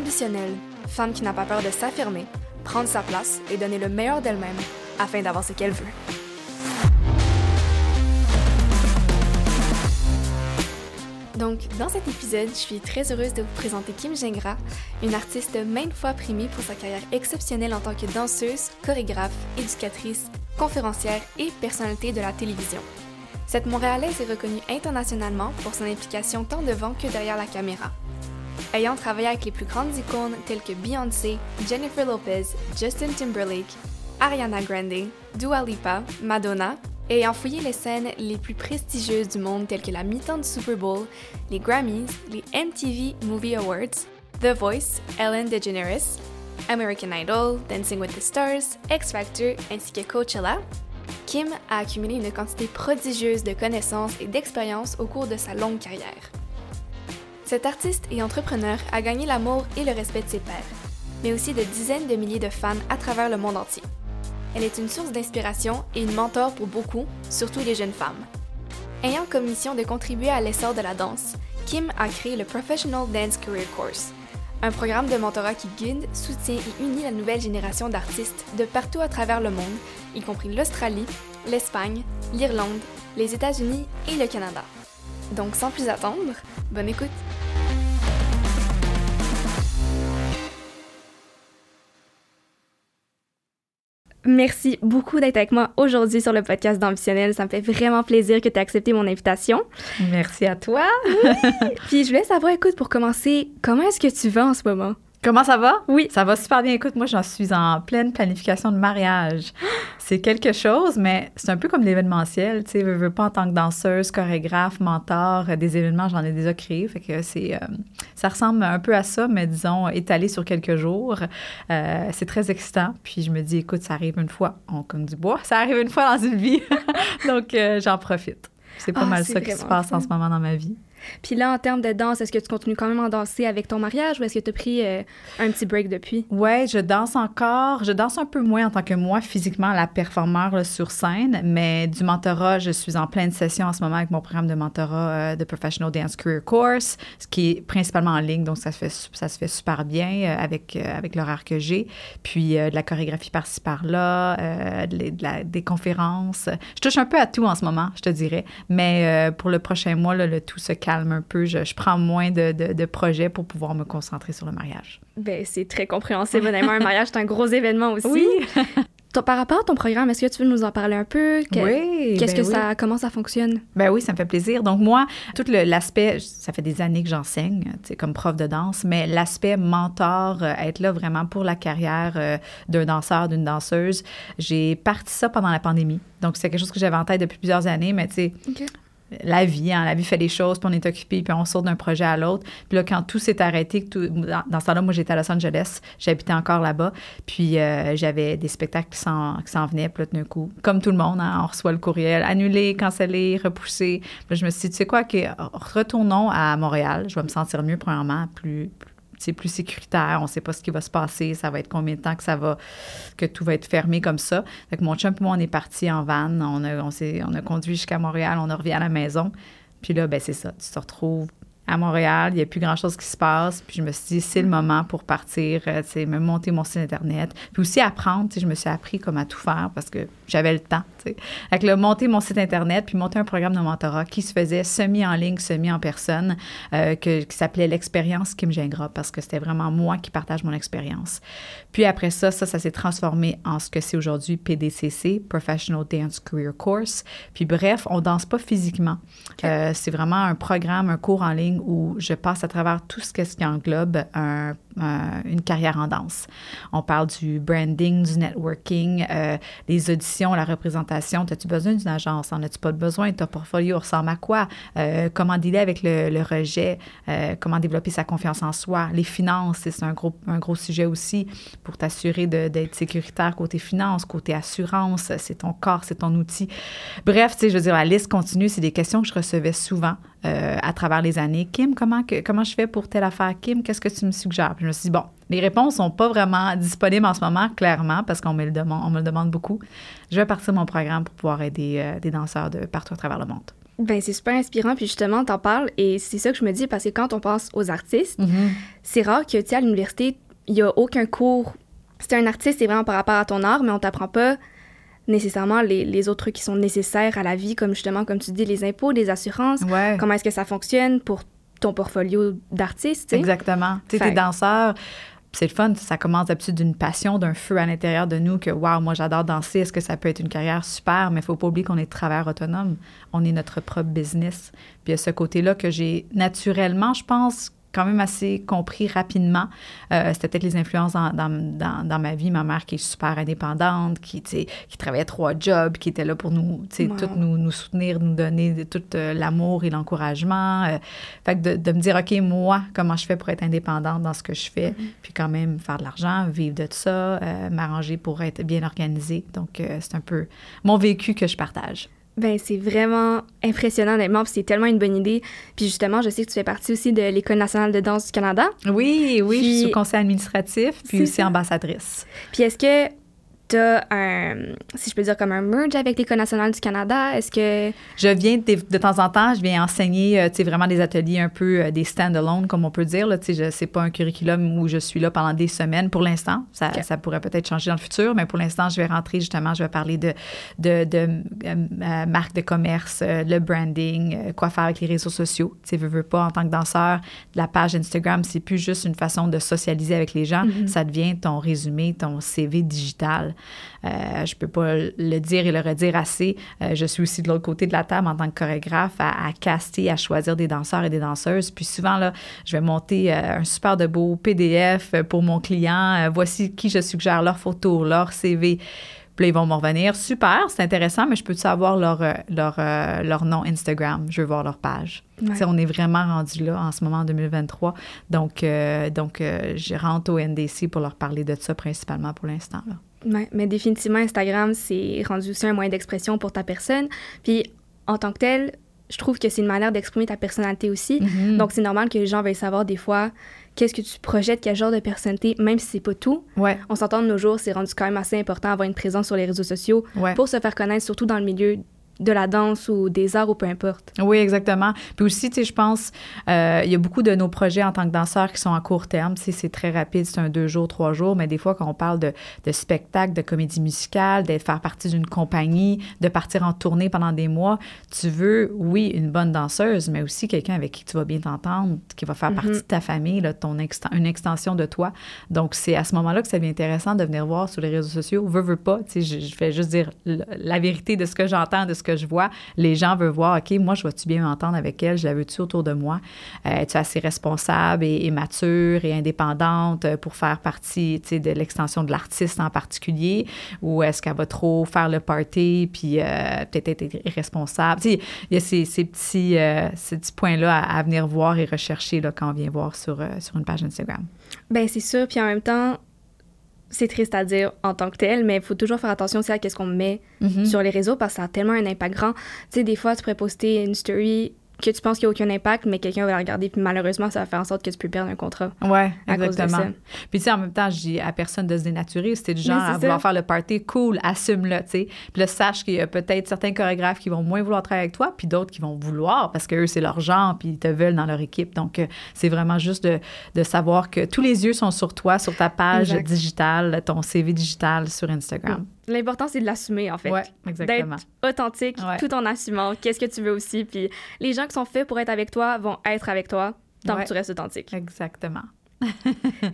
ambitionnelle, femme qui n'a pas peur de s'affirmer, prendre sa place et donner le meilleur d'elle-même afin d'avoir ce qu'elle veut. Donc, dans cet épisode, je suis très heureuse de vous présenter Kim Gingras, une artiste maintes fois primée pour sa carrière exceptionnelle en tant que danseuse, chorégraphe, éducatrice, conférencière et personnalité de la télévision. Cette Montréalaise est reconnue internationalement pour son implication tant devant que derrière la caméra. Ayant travaillé avec les plus grandes icônes telles que Beyoncé, Jennifer Lopez, Justin Timberlake, Ariana Grande, Dua Lipa, Madonna, et ayant fouillé les scènes les plus prestigieuses du monde telles que la mi-temps du Super Bowl, les Grammys, les MTV Movie Awards, The Voice, Ellen DeGeneres, American Idol, Dancing with the Stars, X Factor ainsi que Coachella, Kim a accumulé une quantité prodigieuse de connaissances et d'expériences au cours de sa longue carrière. Cet artiste et entrepreneur a gagné l'amour et le respect de ses pairs, mais aussi de dizaines de milliers de fans à travers le monde entier. Elle est une source d'inspiration et une mentor pour beaucoup, surtout les jeunes femmes. Ayant comme mission de contribuer à l'essor de la danse, Kim a créé le Professional Dance Career Course, un programme de mentorat qui guide, soutient et unit la nouvelle génération d'artistes de partout à travers le monde, y compris l'Australie, l'Espagne, l'Irlande, les États-Unis et le Canada. Donc sans plus attendre, bonne écoute! Merci beaucoup d'être avec moi aujourd'hui sur le podcast d'Ambitionnel. Ça me fait vraiment plaisir que tu aies accepté mon invitation. Merci à toi. Puis je voulais savoir, écoute, pour commencer, comment est-ce que tu vas en ce moment? Comment ça va? Oui. Ça va super bien. Écoute, moi, j'en suis en pleine planification de mariage. C'est quelque chose, mais c'est un peu comme l'événementiel. Tu sais, je veux pas en tant que danseuse, chorégraphe, mentor, euh, des événements, j'en ai déjà créé. Fait que c'est, euh, ça ressemble un peu à ça, mais disons, étalé sur quelques jours. Euh, c'est très excitant. Puis je me dis, écoute, ça arrive une fois. On comme du bois. Ça arrive une fois dans une vie. Donc, j'en profite. C'est pas Ah, mal ça qui se passe en ce moment dans ma vie. Puis là, en termes de danse, est-ce que tu continues quand même à danser avec ton mariage ou est-ce que tu as pris euh, un petit break depuis? Ouais, je danse encore. Je danse un peu moins en tant que moi, physiquement, la performeur sur scène, mais du mentorat, je suis en pleine session en ce moment avec mon programme de mentorat euh, de Professional Dance Career Course, ce qui est principalement en ligne, donc ça se fait, ça se fait super bien euh, avec, avec l'horaire que j'ai. Puis de la chorégraphie par-ci par-là, des conférences. Je touche un peu à tout en ce moment, je te dirais, mais pour le prochain mois, le tout se calme un peu. Je, je prends moins de, de- de projets pour pouvoir me concentrer sur le mariage. Ben, c'est très compréhensible. Honnêtement, un mariage, c'est un gros événement aussi. Oui. Ton- par rapport à ton programme, est-ce que tu veux nous en parler un peu? Que- Oui. Qu'est-ce ben que oui. ça, comment ça fonctionne? Ben oui, ça me fait plaisir. Donc moi, tout l'aspect, ça fait des années que j'enseigne, comme prof de danse, mais l'aspect mentor, euh, être là vraiment pour la carrière euh, d'un danseur, d'une danseuse, j'ai parti ça pendant la pandémie. Donc c'est quelque chose que j'avais en tête depuis plusieurs années, mais tu sais. La vie, hein, la vie fait des choses, puis on est occupé, puis on saute d'un projet à l'autre. Puis là, quand tout s'est arrêté, tout- dans, ce temps-là, moi, j'étais à Los Angeles, j'habitais encore là-bas, puis euh, j'avais des spectacles qui s'en, qui s'en venaient, puis là, d'un coup, comme tout le monde, hein, on reçoit le courriel, annulé, cancellé, repoussé. Puis là, je me suis dit, tu sais quoi, que, retournons à Montréal, je vais me sentir mieux, premièrement, plus, plus c'est plus sécuritaire, on sait pas ce qui va se passer, ça va être combien de temps que ça va, que tout va être fermé comme ça. Fait que mon chum et moi, on est partis en van, on a, conduit jusqu'à Montréal, on a revient à la maison. Puis là, ben c'est ça, tu te retrouves à Montréal, il n'y a plus grand-chose qui se passe. Puis je me suis dit, c'est le moment pour partir, euh, me monter mon site Internet. Puis aussi apprendre, je me suis appris comme à tout faire parce que j'avais le temps, tu sais. Fait que là, monter mon site Internet, puis monter un programme de mentorat qui se faisait semi en ligne, semi en personne, euh, que- qui s'appelait l'expérience Kim Gingras parce que c'était vraiment moi qui partage mon expérience. Puis après ça, ça, ça s'est transformé en ce que c'est aujourd'hui PDCC, Professional Dance Career Course. Puis bref, on danse pas physiquement. Euh, c'est vraiment un programme, un cours en ligne où je passe à travers tout ce, que- ce qui englobe un- un- une carrière en danse. On parle du branding, du networking, euh, les auditions, la représentation. As-tu besoin d'une agence? En as-tu pas besoin? Ton portfolio ressemble à quoi? Euh, comment dealer avec le, rejet? Euh, comment développer sa confiance en soi? Les finances, c'est un gros, un gros sujet aussi pour t'assurer d'être sécuritaire côté finances, côté assurance. C'est ton corps, c'est ton outil. Bref, tu sais, je veux dire, la liste continue. C'est des questions que je recevais souvent euh, à travers les années. Kim, comment, que, comment je fais pour telle affaire? Kim, qu'est-ce que tu me suggères? Puis je me suis dit, bon, les réponses sont pas vraiment disponibles en ce moment, clairement, parce qu'on me le demande, on me le demande beaucoup. Je vais partir mon programme pour pouvoir aider euh, des danseurs de partout à travers le monde. Ben, c'est super inspirant, puis justement, t'en parles, et c'est ça que je me dis, parce que quand on pense aux artistes, Mhm. c'est rare que, tu à l'université, il n'y a aucun cours. C'est un artiste, c'est vraiment par rapport à ton art, mais on t'apprend pas nécessairement les, les autres trucs qui sont nécessaires à la vie, comme justement, comme tu dis, les impôts, les assurances, Ouais. comment est-ce que ça fonctionne pour ton portfolio d'artiste. Exactement. Tu t'es danseur, c'est le fun, ça commence d'habitude d'une passion, d'un feu à l'intérieur de nous que, waouh, moi j'adore danser, est-ce que ça peut être une carrière super, mais il faut pas oublier qu'on est travailleur autonome, on est notre propre business. Puis il y a ce côté-là que j'ai naturellement, je pense, quand même assez compris rapidement. Euh, C'était peut-être les influences dans, dans, dans, dans ma vie. Ma mère qui est super indépendante, qui, qui travaillait trois jobs, qui était là pour nous, Wow. toutes nous, nous soutenir, nous donner de- tout euh, l'amour et l'encouragement. Euh, fait que de, de me dire, OK, moi, comment je fais pour être indépendante dans ce que je fais, puis quand même faire de l'argent, vivre de ça, euh, m'arranger pour être bien organisée. Donc, c'est un peu mon vécu que je partage. Ben, c'est vraiment impressionnant, honnêtement, puis c'est tellement une bonne idée. Puis justement, je sais que tu fais partie aussi de l'École nationale de danse du Canada. Oui, oui, je suis sous conseil administratif, puis aussi ça. ambassadrice. Puis est-ce que t'as un, si je peux dire, comme un merge avec l'École nationale du Canada? Est-ce que... Je viens de, de temps en temps, je viens enseigner, euh, tu sais, vraiment des ateliers un peu euh, des stand-alone, comme on peut dire. Là, tu sais, c'est pas un curriculum où je suis là pendant des semaines pour l'instant. Ça, ça pourrait peut-être changer dans le futur, mais pour l'instant, je vais rentrer justement, je vais parler de, de, de euh, marque de commerce, euh, le branding, euh, quoi faire avec les réseaux sociaux. Tu sais, veux, veux pas, en tant que danseur, la page Instagram, c'est plus juste une façon de socialiser avec les gens. Ça devient ton résumé, ton CV digital. Euh, je peux pas le dire et le redire assez. Euh, je suis aussi de l'autre côté de la table en tant que chorégraphe à, caster, à choisir des danseurs et des danseuses. Puis souvent, là, je vais monter euh, un super de beau PDF pour mon client. Euh, voici qui je suggère, leurs photos, leur CV. Puis ils vont me revenir. Super, c'est intéressant, mais je peux savoir leur, euh, euh, leur nom Instagram? Je veux voir leur page. Ouais. On est vraiment rendu là en ce moment en 2023. Donc, euh, donc euh, je rentre au NDC pour leur parler de ça principalement pour l'instant. Ouais, mais définitivement, Instagram, c'est rendu aussi un moyen d'expression pour ta personne. Puis en tant que tel, je trouve que c'est une manière d'exprimer ta personnalité aussi. Mhm. Donc c'est normal que les gens veuillent savoir des fois qu'est-ce que tu projettes, quel genre de personnalité, même si c'est pas tout. Ouais, On s'entend de nos jours, c'est rendu quand même assez important d'avoir une présence sur les réseaux sociaux ouais. pour se faire connaître, surtout dans le milieu de la danse ou des arts ou peu importe. Oui, exactement. Puis aussi, tu sais, je pense, euh, il y a beaucoup de nos projets en tant que danseurs qui sont à court terme. Tu sais, c'est très rapide, c'est un deux jours, trois jours, mais des fois, quand on parle de, de spectacle, de comédie musicale, d'être faire partie d'une compagnie, de partir en tournée pendant des mois, tu veux, oui, une bonne danseuse, mais aussi quelqu'un avec qui tu vas bien t'entendre, qui va faire Mhm. partie de ta famille, là, ton une extension de toi. Donc, c'est à ce moment-là que ça devient intéressant de venir voir sur les réseaux sociaux. Veux, veux pas, tu sais, je, je fais juste dire la vérité de ce que j'entends, de ce que je vois. Les gens veulent voir, OK, moi, je vais-tu bien m'entendre avec elle? Je la veux-tu autour de moi? Euh, Es-tu assez responsable et, mature et indépendante euh, pour faire partie, de l'extension de l'artiste en particulier? Ou est-ce qu'elle va trop faire le party puis euh, peut-être être irresponsable? Tu il y a ces, petits, euh, petits points-là à, venir voir et rechercher là, quand on vient voir sur, sur une page Instagram. Ben c'est sûr, puis en même temps, c'est triste à dire en tant que tel, mais il faut toujours faire attention aussi à ce qu'on met Mhm. sur les réseaux parce que ça a tellement un impact grand. Tu sais, des fois, tu pourrais poster une story que tu penses qu'il n'y a aucun impact, mais quelqu'un va la regarder, puis malheureusement, ça va faire en sorte que tu peux perdre un contrat. Ouais, à cause de exactement. ça. Puis, tu sais, en même temps, je dis à personne de se dénaturer. C'était du genre à vouloir ça. faire le party, cool, assume-le, tu sais. Puis là, sache qu'il y a peut-être certains chorégraphes qui vont moins vouloir travailler avec toi, puis d'autres qui vont vouloir parce qu'eux, c'est leur genre, puis ils te veulent dans leur équipe. Donc, euh, c'est vraiment juste de, de savoir que tous les yeux sont sur toi, sur ta page Exact. digitale, ton CV digital sur Instagram. L'important, c'est de l'assumer, en fait. Ouais, exactement. D'être authentique Ouais. tout en assumant qu'est-ce que tu veux aussi. Puis les gens qui sont faits pour être avec toi vont être avec toi tant Ouais. que tu restes authentique. Exactement.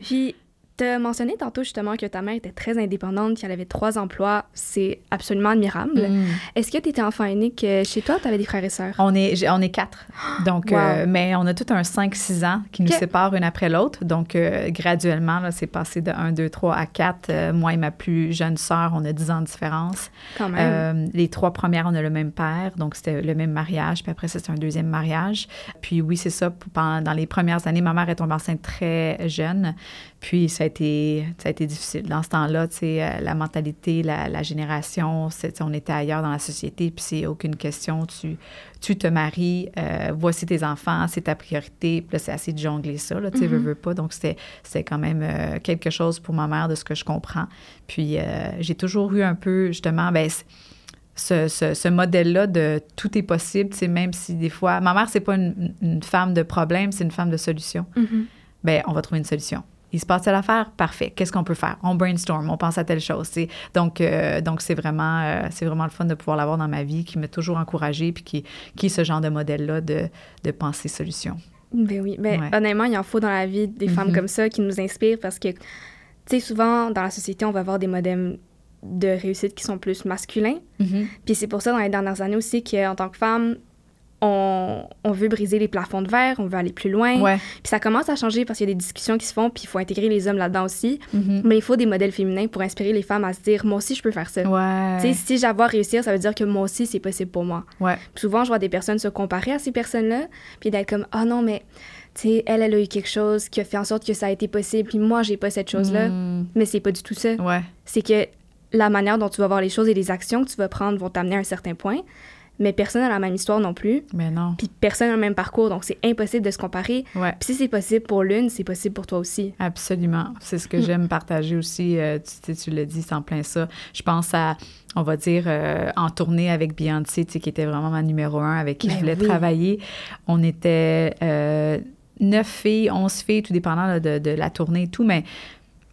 Puis, tu as mentionné tantôt justement que ta mère était très indépendante, qu'elle avait trois emplois. C'est absolument admirable. Mm. Est-ce que tu étais enfant unique euh, chez toi ou tu avais des frères et sœurs? On est, on est quatre. Donc, Wow. euh, mais on a tout un 5-6 ans qui nous séparent une après l'autre. Donc, euh, graduellement, là, c'est passé de 1, 2, 3 à 4. Euh, moi et ma plus jeune sœur, on a 10 ans de différence. Quand même. Les trois premières, on a le même père. Donc, c'était le même mariage. Puis après, c'est un deuxième mariage. Puis oui, c'est ça. pendant- dans les premières années, ma mère est tombée enceinte très jeune. Puis ça a été, ça a été difficile. Dans ce temps-là, tu sais, euh, la mentalité, la, la génération, c'est- tu sais, on était ailleurs dans la société, puis c'est aucune question. Tu, tu te maries, euh, voici tes enfants, c'est ta priorité. Puis là, c'est assez de jongler ça, tu sais, veux, veux pas. Donc, c'était quand même euh, quelque chose pour ma mère de ce que je comprends. Puis euh, j'ai toujours eu un peu, justement, ben, ce, ce, modèle-là de tout est possible, c'est même si des fois, ma mère, c'est pas une, femme de problème, c'est une femme de solution. Mm-hmm. Ben, on va trouver une solution. Il se passe telle affaire, parfait. Qu'est-ce qu'on peut faire? On brainstorm, on pense à telle chose. Donc, euh, donc c'est vraiment, euh, c'est vraiment le fun de pouvoir l'avoir dans ma vie, qui m'a toujours encouragée, puis qui, qui est ce genre de modèle-là de, de penser solution. Ben oui, ben, honnêtement, il en faut dans la vie des femmes mm-hmm. comme ça qui nous inspirent parce que, tu sais, souvent dans la société, on va avoir des modèles de réussite qui sont plus masculins. Mm-hmm. Puis c'est pour ça, dans les dernières années aussi, qu'en tant que femme, on, veut briser les plafonds de verre, on veut aller plus loin. Puis ça commence à changer parce qu'il y a des discussions qui se font, puis il faut intégrer les hommes là-dedans aussi. Mm-hmm. Mais il faut des modèles féminins pour inspirer les femmes à se dire, moi aussi, je peux faire ça. Ouais. si j'avoir réussir, ça veut dire que moi aussi, c'est possible pour moi. Ouais. souvent, je vois des personnes se comparer à ces personnes-là, puis d'être comme, ah oh non, mais sais, elle, elle a eu quelque chose qui a fait en sorte que ça a été possible, puis moi, j'ai pas cette chose-là. Mm. Mais c'est pas du tout ça. C'est que la manière dont tu vas voir les choses et les actions que tu vas prendre vont t'amener à un certain point. Mais personne n'a la même histoire non plus. Mais non. Puis personne n'a le même parcours, donc c'est impossible de se comparer. Ouais. Puis si c'est possible pour l'une, c'est possible pour toi aussi. Absolument. C'est ce que j'aime partager aussi. Euh, tu, tu dit, c'est en plein ça. Je pense à, on va dire, euh, en tournée avec Beyoncé, qui était vraiment ma numéro un, avec qui je ben voulais travailler. On était euh, neuf filles, onze filles, tout dépendant de, de, la tournée et tout, mais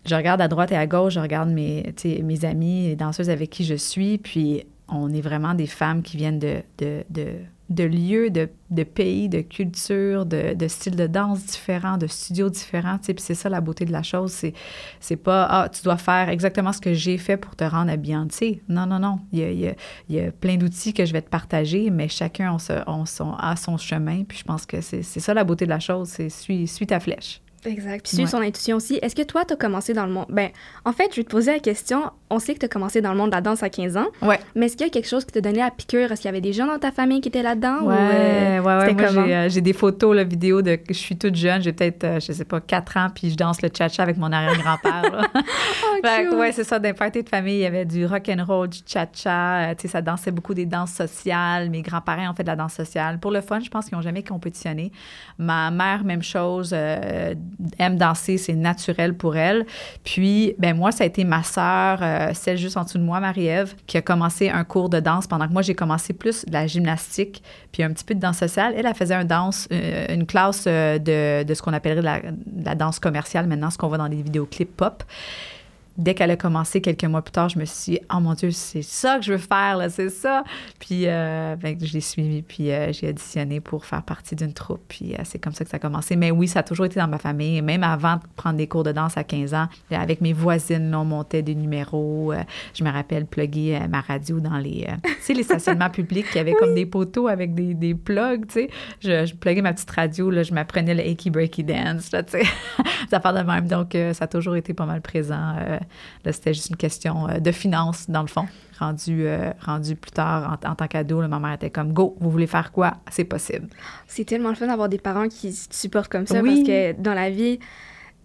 je regarde à droite et à gauche, je regarde mes, mes amis, les danseuses avec qui je suis, puis on est vraiment des femmes qui viennent de, de, de, de lieux, de, de, pays, de cultures, de, de, styles de danse différents, de studios différents. Puis c'est ça la beauté de la chose. C'est, c'est pas, ah, tu dois faire exactement ce que j'ai fait pour te rendre habillante. Non, non, non. Il y a, il y a, il y a plein d'outils que je vais te partager, mais chacun on son, a son chemin. Puis je pense que c'est, c'est ça la beauté de la chose. C'est suis, suis ta flèche. Exact. Puis suivre son intuition aussi. Est-ce que toi, tu as commencé dans le monde? Ben, en fait, je vais te poser la question. On sait que tu as commencé dans le monde de la danse à 15 ans. Ouais. Mais est-ce qu'il y a quelque chose qui t'a donné la piqûre? Est-ce qu'il y avait des gens dans ta famille qui étaient là-dedans? Ouais, euh, ouais, ouais. Moi, euh, j'ai, des photos, la vidéo de. Je suis toute jeune. J'ai peut-être, euh, je sais pas, 4 ans, puis je danse le cha-cha avec mon arrière-grand-père. oh, ouais, c'est ça. D'un party de famille, il y avait du rock and roll, du cha-cha. tu sais, ça dansait beaucoup des danses sociales. Mes grands-parents ont fait de la danse sociale. Pour le fun, je pense qu'ils n'ont jamais compétitionné. Ma mère, même chose, aime danser c'est naturel pour elle. Puis, ben moi, ça a été ma sœur, euh, celle juste en dessous de moi, Marie-Ève, qui a commencé un cours de danse pendant que moi, j'ai commencé plus de la gymnastique, puis un petit peu de danse sociale. Elle, elle faisait un danse, euh, une classe euh, de, de ce qu'on appellerait la, la, danse commerciale maintenant, ce qu'on voit dans les vidéoclips pop dès qu'elle a commencé quelques mois plus tard, je me suis dit, oh mon Dieu, c'est ça que je veux faire, là, c'est ça. Puis euh, ben, je l'ai suivi, puis euh, j'ai auditionné pour faire partie d'une troupe. Puis euh, c'est comme ça que ça a commencé. Mais oui, ça a toujours été dans ma famille. Même avant de prendre des cours de danse à 15 ans, avec mes voisines, on montait des numéros. je me rappelle plugger ma radio dans les, tu sais, les stationnements publics qui avaient comme des poteaux avec des, des plugs, tu sais. Je, je pluguais ma petite radio, là, je m'apprenais le Achy Breaky Dance, tu sais. ça part de même. Donc, ça a toujours été pas mal présent Là, c'était juste une question euh, de finances, dans le fond. Rendu, euh, rendu plus tard, en, tant qu'ado, ma mère était comme Go, vous voulez faire quoi? C'est possible. C'est tellement le fun d'avoir des parents qui te supportent comme ça parce que dans la vie,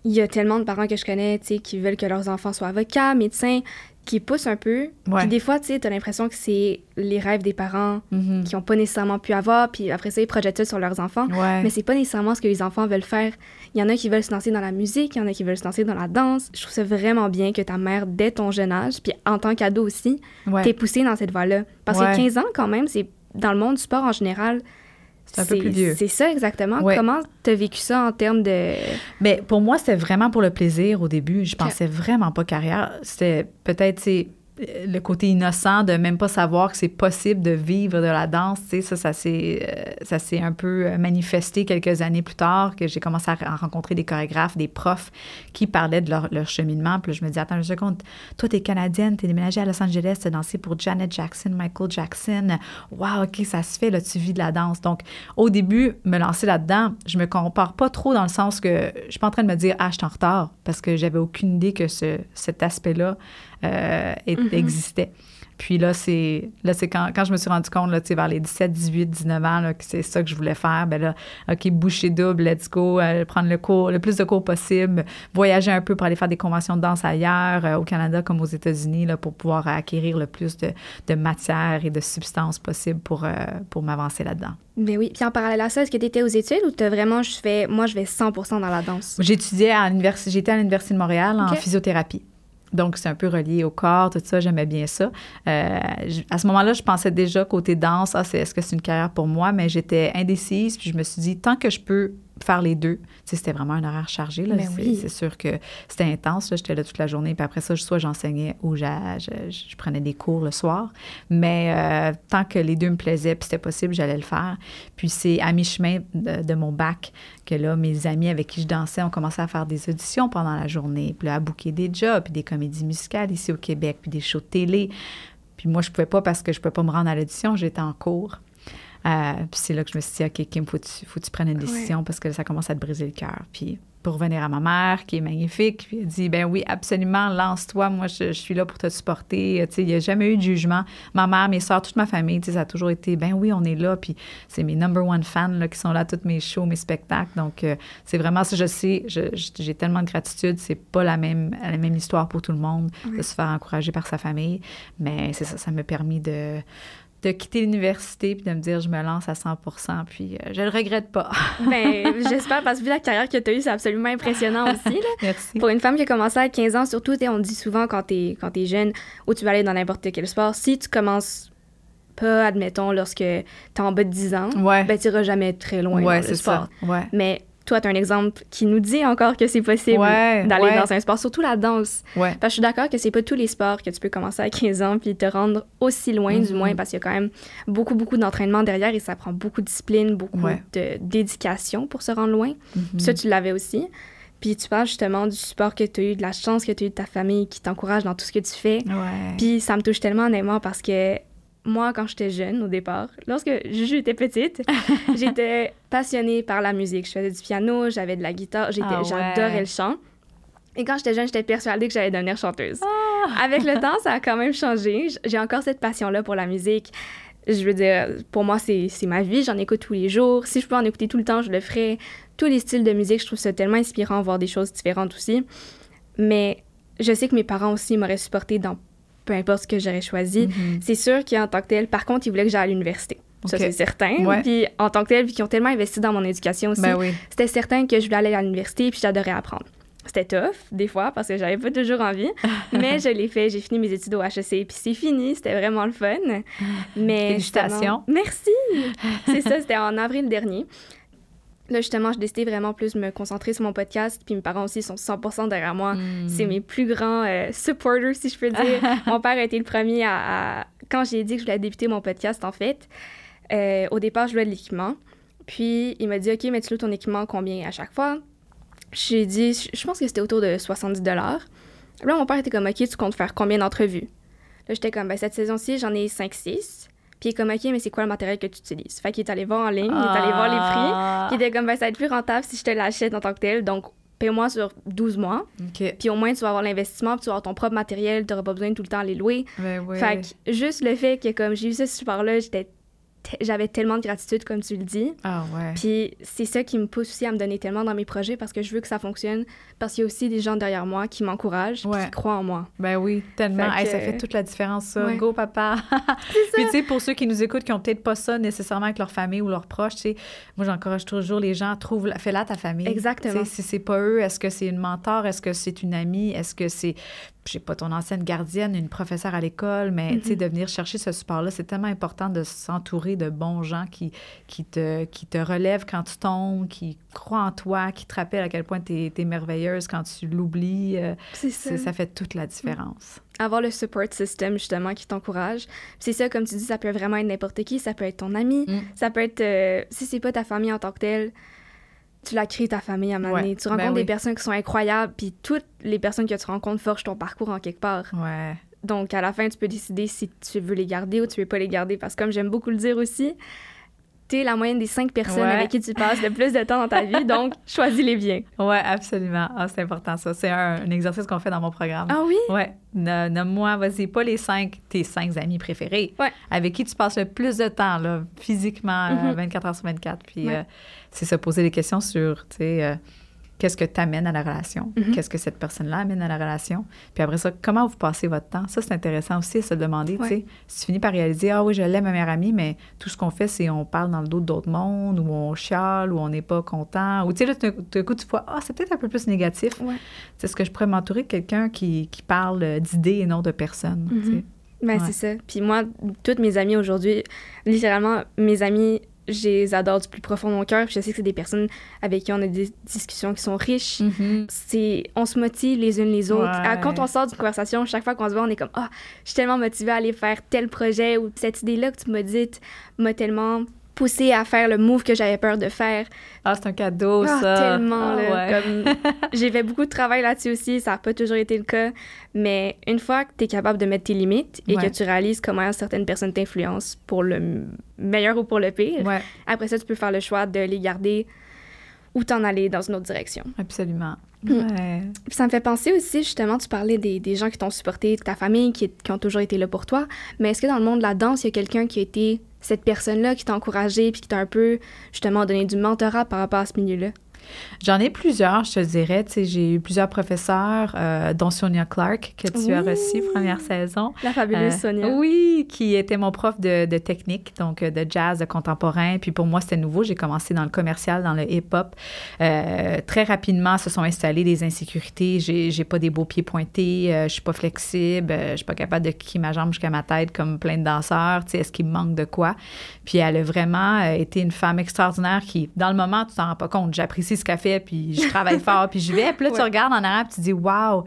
il y a tellement de parents que je connais qui veulent que leurs enfants soient avocats, médecins, qui poussent un peu. Puis des fois, tu sais, as l'impression que c'est les rêves des parents mm-hmm. qui n'ont pas nécessairement pu avoir, puis après ça, ils projettent ça sur leurs enfants. Mais c'est pas nécessairement ce que les enfants veulent faire. Il y en a qui veulent se lancer dans la musique, il y en a qui veulent se lancer dans la danse. Je trouve ça vraiment bien que ta mère, dès ton jeune âge, puis en tant qu'ado aussi, t'es poussée dans cette voie-là. Parce que 15 ans, quand même, c'est dans le monde du sport en général, c'est un peu plus vieux. C'est ça, exactement. Comment tu as vécu ça en termes de. Mais pour moi, c'était vraiment pour le plaisir au début. Je pensais vraiment pas carrière. C'était peut-être, le côté innocent de même pas savoir que c'est possible de vivre de la danse, tu sais, ça, ça s'est, euh, ça un peu euh, manifesté quelques années plus tard, que j'ai commencé à rencontrer des chorégraphes, des profs qui parlaient de leur, cheminement. Puis là, je me dis, attends une seconde, toi, t'es canadienne, t'es déménagée à Los Angeles, t'as dansé pour Janet Jackson, Michael Jackson. Wow, OK, ça se fait, là, tu vis de la danse. Donc, au début, me lancer là-dedans, je me compare pas trop dans le sens que je suis pas en train de me dire, ah, je suis en retard, parce que j'avais aucune idée que ce, cet aspect-là euh, mm-hmm. existait. Puis là, c'est là c'est quand, quand je me suis rendu compte, là, vers les 17, 18, 19 ans, là, que c'est ça que je voulais faire. Ben là, OK, boucher double, let's go, euh, prendre le cours, le plus de cours possible, voyager un peu pour aller faire des conventions de danse ailleurs, euh, au Canada comme aux États-Unis, là, pour pouvoir acquérir le plus de, de matière et de substances possible pour, pour m'avancer là-dedans. Mais ben oui. Puis en parallèle à ça, est-ce que tu étais aux études ou tu as vraiment, je fais, moi, je vais 100 dans la danse? J'étudiais à l'université, j'étais à l'Université de Montréal en physiothérapie. Donc, c'est un peu relié au corps, tout ça, j'aimais bien ça. Euh, à ce moment-là, je pensais déjà côté danse, ah, est-ce que c'est une carrière pour moi? Mais j'étais indécise, puis je me suis dit, tant que je peux faire les deux. C'était vraiment un horaire chargé. Là. Ben c'est, sûr que c'était intense. J'étais là toute la journée. Puis après ça, soit j'enseignais ou je, je, prenais des cours le soir. Mais euh, tant que les deux me plaisaient, puis c'était possible, j'allais le faire. Puis c'est à mi-chemin de, mon bac que là, mes amis avec qui je dansais ont commencé à faire des auditions pendant la journée. Puis là, à booker des jobs, puis des comédies musicales ici au Québec, puis des shows de télé. Puis moi, je pouvais pas parce que je pouvais pas me rendre à l'audition. J'étais en cours. Euh, puis c'est là que je me suis dit, OK, Kim, faut tu, faut que tu prennes une décision parce que ça commence à te briser le cœur. Puis pour revenir à ma mère, qui est magnifique, puis elle dit, ben oui, absolument, lance-toi, moi, je, suis là pour te supporter. Tu sais, il n'y a jamais eu de jugement. Ma mère, mes soeurs, toute ma famille, tu sais, ça a toujours été, ben oui, on est là, puis c'est mes number one fans là, qui sont là, tous mes shows, mes spectacles. Donc, euh, c'est vraiment ça, je sais, j'ai tellement de gratitude. C'est pas la même, la même histoire pour tout le monde de se faire encourager par sa famille, mais c'est ça, ça m'a permis de de quitter l'université puis de me dire je me lance à 100% puis euh, je le regrette pas. ben, j'espère parce que vu la carrière que tu as eue, c'est absolument impressionnant aussi. Là. Merci. Pour une femme qui a commencé à 15 ans, surtout, on dit souvent quand tu es, quand es jeune ou tu vas aller dans n'importe quel sport, si tu commences pas, admettons, lorsque tu es en bas de 10 ans, ouais. ben, tu n'iras jamais très loin ouais, dans le sport. Ça. Ouais. Mais toi, tu as un exemple qui nous dit encore que c'est possible d'aller dans un sport, surtout la danse. Parce que je suis d'accord que c'est pas tous les sports que tu peux commencer à 15 ans puis te rendre aussi loin, du moins, mm-hmm. parce qu'il y a quand même beaucoup, beaucoup d'entraînement derrière et ça prend beaucoup de discipline, beaucoup de dédication pour se rendre loin. Mm-hmm. Ça, tu l'avais aussi. Puis tu parles justement du support que tu as eu, de la chance que tu as eu de ta famille qui t'encourage dans tout ce que tu fais. Puis ça me touche tellement honnêtement parce que moi, quand j'étais jeune au départ, lorsque j'étais petite, j'étais passionnée par la musique. Je faisais du piano, j'avais de la guitare, ah j'adorais le chant. Et quand j'étais jeune, j'étais persuadée que j'allais devenir chanteuse. Ah! Avec le temps, ça a quand même changé. J'ai encore cette passion-là pour la musique. Je veux dire, pour moi, c'est ma vie. J'en écoute tous les jours. Si je peux en écouter tout le temps, je le ferai. Tous les styles de musique, je trouve ça tellement inspirant, voir des choses différentes aussi. Mais je sais que mes parents aussi m'auraient supporté dans peu importe ce que j'aurais choisi. Mm-hmm. C'est sûr qu'en tant que tel, par contre, ils voulaient que j'aille à l'université. Ça, c'est certain. Puis en tant que tel, vu qu'ils ont tellement investi dans mon éducation aussi, ben c'était certain que je voulais aller à l'université puis j'adorais apprendre. C'était tough, des fois, parce que j'avais pas toujours envie. mais je l'ai fait. J'ai fini mes études au HEC. Puis c'est fini. C'était vraiment le fun. Mais Félicitations. Merci. c'est ça, c'était en avril dernier. Là, justement, j'ai décidé vraiment plus de me concentrer sur mon podcast. Puis mes parents aussi sont 100% derrière moi. Hmm. C'est mes plus grands euh, supporters, si je peux dire. mon père a été le premier à... Quand j'ai dit que je voulais débuter mon podcast, en fait, euh, au départ, je voulais de l'équipement. Puis il m'a dit, OK, mais tu loues ton équipement combien à chaque fois? J'ai dit, je pense que c'était autour de 70 Là, mon père était comme, OK, tu comptes faire combien d'entrevues? Là, j'étais comme, ben, cette saison-ci, j'en ai 5-6. Puis il est comme, OK, mais c'est quoi le matériel que tu utilises? Fait qu'il est allé voir en ligne, il est allé voir les prix. Ah. Puis il était comme, ben, ça va être plus rentable si je te l'achète en tant que tel. Donc, paie-moi sur 12 mois. Puis au moins, tu vas avoir l'investissement, puis tu vas avoir ton propre matériel, tu n'auras pas besoin de tout le temps les louer. Ben fait que juste le fait que, comme j'ai eu ce support-là, j'étais j'avais tellement de gratitude, comme tu le dis. Ah ouais. Puis c'est ça qui me pousse aussi à me donner tellement dans mes projets parce que je veux que ça fonctionne. Parce qu'il y a aussi des gens derrière moi qui m'encouragent, qui croient en moi. Ben oui, tellement. ça fait toute la différence, ça. Go, papa. Puis tu sais, pour ceux qui nous écoutent, qui n'ont peut-être pas ça nécessairement avec leur famille ou leurs proches, tu sais, moi j'encourage toujours les gens, trouve, fais-la ta famille. Exactement. si c'est pas eux, est-ce que c'est une mentor, est-ce que c'est une amie, est-ce que c'est je sais pas, ton ancienne gardienne, une professeure à l'école, mais tu sais, mm-hmm. de venir chercher ce support-là, c'est tellement important de s'entourer de bons gens qui, qui, te, qui te relèvent quand tu tombes, qui croient en toi, qui te rappellent à quel point tu es, merveilleuse quand tu l'oublies. Euh, c'est ça. Ça fait toute la différence. Avoir le support system, justement, qui t'encourage. C'est ça, comme tu dis, ça peut vraiment être n'importe qui. Ça peut être ton ami. Mm. Ça peut être, euh, si c'est pas ta famille en tant que telle, tu la crées ta famille à un moment Tu rencontres ben des personnes qui sont incroyables, puis toutes les personnes que tu rencontres forgent ton parcours en quelque part. Ouais. Donc, à la fin, tu peux décider si tu veux les garder ou tu veux pas les garder. Parce que, comme j'aime beaucoup le dire aussi, tu es la moyenne des cinq personnes avec qui tu passes le plus de temps dans ta vie. Donc, choisis-les bien. Oui, absolument. Ah, c'est important, ça. C'est un, exercice qu'on fait dans mon programme. Ah oui? Oui. Nomme-moi, vas-y, pas les cinq, tes cinq amis préférés. Ouais. Avec qui tu passes le plus de temps, là, physiquement, 24 euh, mm-hmm. heures sur 24. Puis, euh, c'est se poser des questions sur, tu sais, euh, qu'est-ce que tu amènes à la relation, Mhm. qu'est-ce que cette personne-là amène à la relation? Puis après ça, comment vous passez votre temps? Ça, c'est intéressant aussi à se demander, tu sais, si tu finis par réaliser, ah oui, je l'aime, ma meilleure amie, mais tout ce qu'on fait, c'est on parle dans le dos d'autres mondes, ou on chiale, ou on n'est pas content, ou tu sais, là, tout d'un coup, tu vois, ah, c'est peut-être un peu plus négatif. Ouais. C'est ce que je pourrais m'entourer de quelqu'un qui, qui parle euh, d'idées et non de personnes, tu sais. Mhm. Ben, Ouais. c'est ça. Puis moi, toutes mes amies aujourd'hui, littéralement, mes amies, je les adore du plus profond de mon cœur. Je sais que c'est des personnes avec qui on a des discussions qui sont riches. Mhm. C'est, on se motive les unes les autres. Ouais. Quand on sort d'une conversation, chaque fois qu'on se voit, on est comme Ah, je suis tellement motivée à aller faire tel projet ou cette idée-là que tu m'as dite m'a tellement poussée à faire le move que j'avais peur de faire. Ah, c'est un cadeau, Ah, ça. tellement, Ah, là. ouais. J'ai fait beaucoup de travail là-dessus aussi, ça n'a pas toujours été le cas. Mais une fois que tu es capable de mettre tes limites et Ouais. que tu réalises comment certaines personnes t'influencent pour le meilleur ou pour le pire, Ouais, après ça, tu peux faire le choix de les garder ou t'en aller dans une autre direction. absolument. Mm. Ouais. Puis ça me fait penser aussi, justement, tu parlais des, des gens qui t'ont supporté, de ta famille, qui, qui ont toujours été là pour toi. Mais est-ce que dans le monde de la danse, il y a quelqu'un qui a été cette personne-là qui t'a encouragé puis qui t'a un peu, justement, donné du mentorat par rapport à ce milieu-là? J'en ai plusieurs, je te dirais. Tu sais, j'ai eu plusieurs professeurs, euh, dont Sonia Clark, que tu as reçu première saison. La fabuleuse Euh, Sonia. Oui, qui était mon prof de, de technique, donc euh, de jazz, de contemporain. Puis pour moi, c'était nouveau. J'ai commencé dans le commercial, dans le hip-hop. Euh, très rapidement, se sont installées des insécurités. J'ai, j'ai pas des beaux pieds pointés, je suis pas flexible, je suis pas capable de kicker ma jambe jusqu'à ma tête comme plein de danseurs. Tu sais, est-ce qu'il me manque de quoi? Puis elle a vraiment été une femme extraordinaire qui, dans le moment, tu t'en rends pas compte. J'apprécie ce qu'elle fait, puis je travaille fort, puis je vais. Puis là, tu regardes en arrière, puis tu dis, waouh,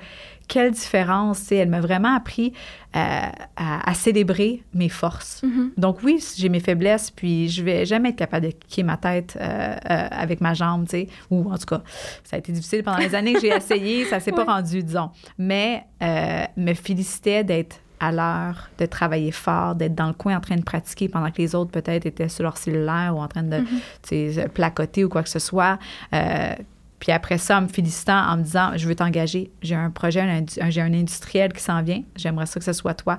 quelle différence. Tu sais, elle m'a vraiment appris euh, à, à célébrer mes forces. Mhm. Donc oui, j'ai mes faiblesses, puis je vais jamais être capable de kicker ma tête euh, euh, avec ma jambe, tu sais. Ou en tout cas, ça a été difficile pendant les années que j'ai essayé, ça s'est pas rendu, disons. Mais me félicitait d'être à l'heure, de travailler fort, d'être dans le coin en train de pratiquer pendant que les autres peut-être étaient sur leur cellulaire ou en train de Mhm. sais, placoter ou quoi que ce soit. Euh, puis après ça, en me félicitant, en me disant, je veux t'engager, j'ai un projet, un indu- un- j'ai un industriel qui s'en vient, j'aimerais ça que ce soit toi.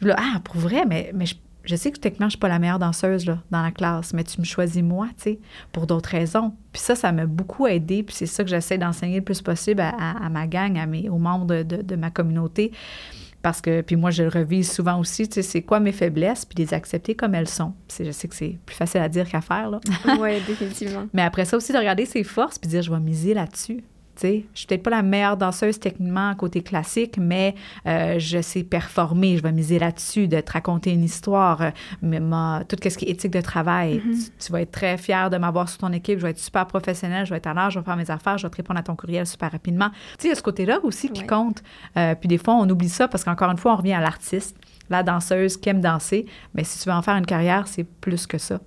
Là, ah, pour vrai, mais, mais je, je sais que techniquement, je suis pas la meilleure danseuse là, dans la classe, mais tu me choisis moi, tu sais, pour d'autres raisons. Puis ça, ça m'a beaucoup aidé, puis c'est ça que j'essaie d'enseigner le plus possible à, à- à ma gang, à mes, aux membres de, de- de ma communauté. Parce que, puis moi, je le revise souvent aussi, tu sais, c'est quoi mes faiblesses, puis les accepter comme elles sont. Puis je sais que c'est plus facile à dire qu'à faire, là. ouais, définitivement. Mais après ça aussi, de regarder ses forces puis dire, je vais miser là-dessus. Sais, je suis peut-être pas la meilleure danseuse techniquement côté classique, mais euh, je sais performer. Je vais miser là-dessus, de te raconter une histoire, euh, mais ma, tout ce qui est éthique de travail. Mhm. tu, tu vas être très fier de m'avoir sur ton équipe. Je vais être super professionnelle. Je vais être à l'heure. Je vais faire mes affaires. Je vais te répondre à ton courriel super rapidement. Tu sais, il y a ce côté-là aussi qui Ouais. compte. Euh, puis des fois, on oublie ça parce qu'encore une fois, on revient à l'artiste, la danseuse qui aime danser. Mais si tu veux en faire une carrière, c'est plus que ça.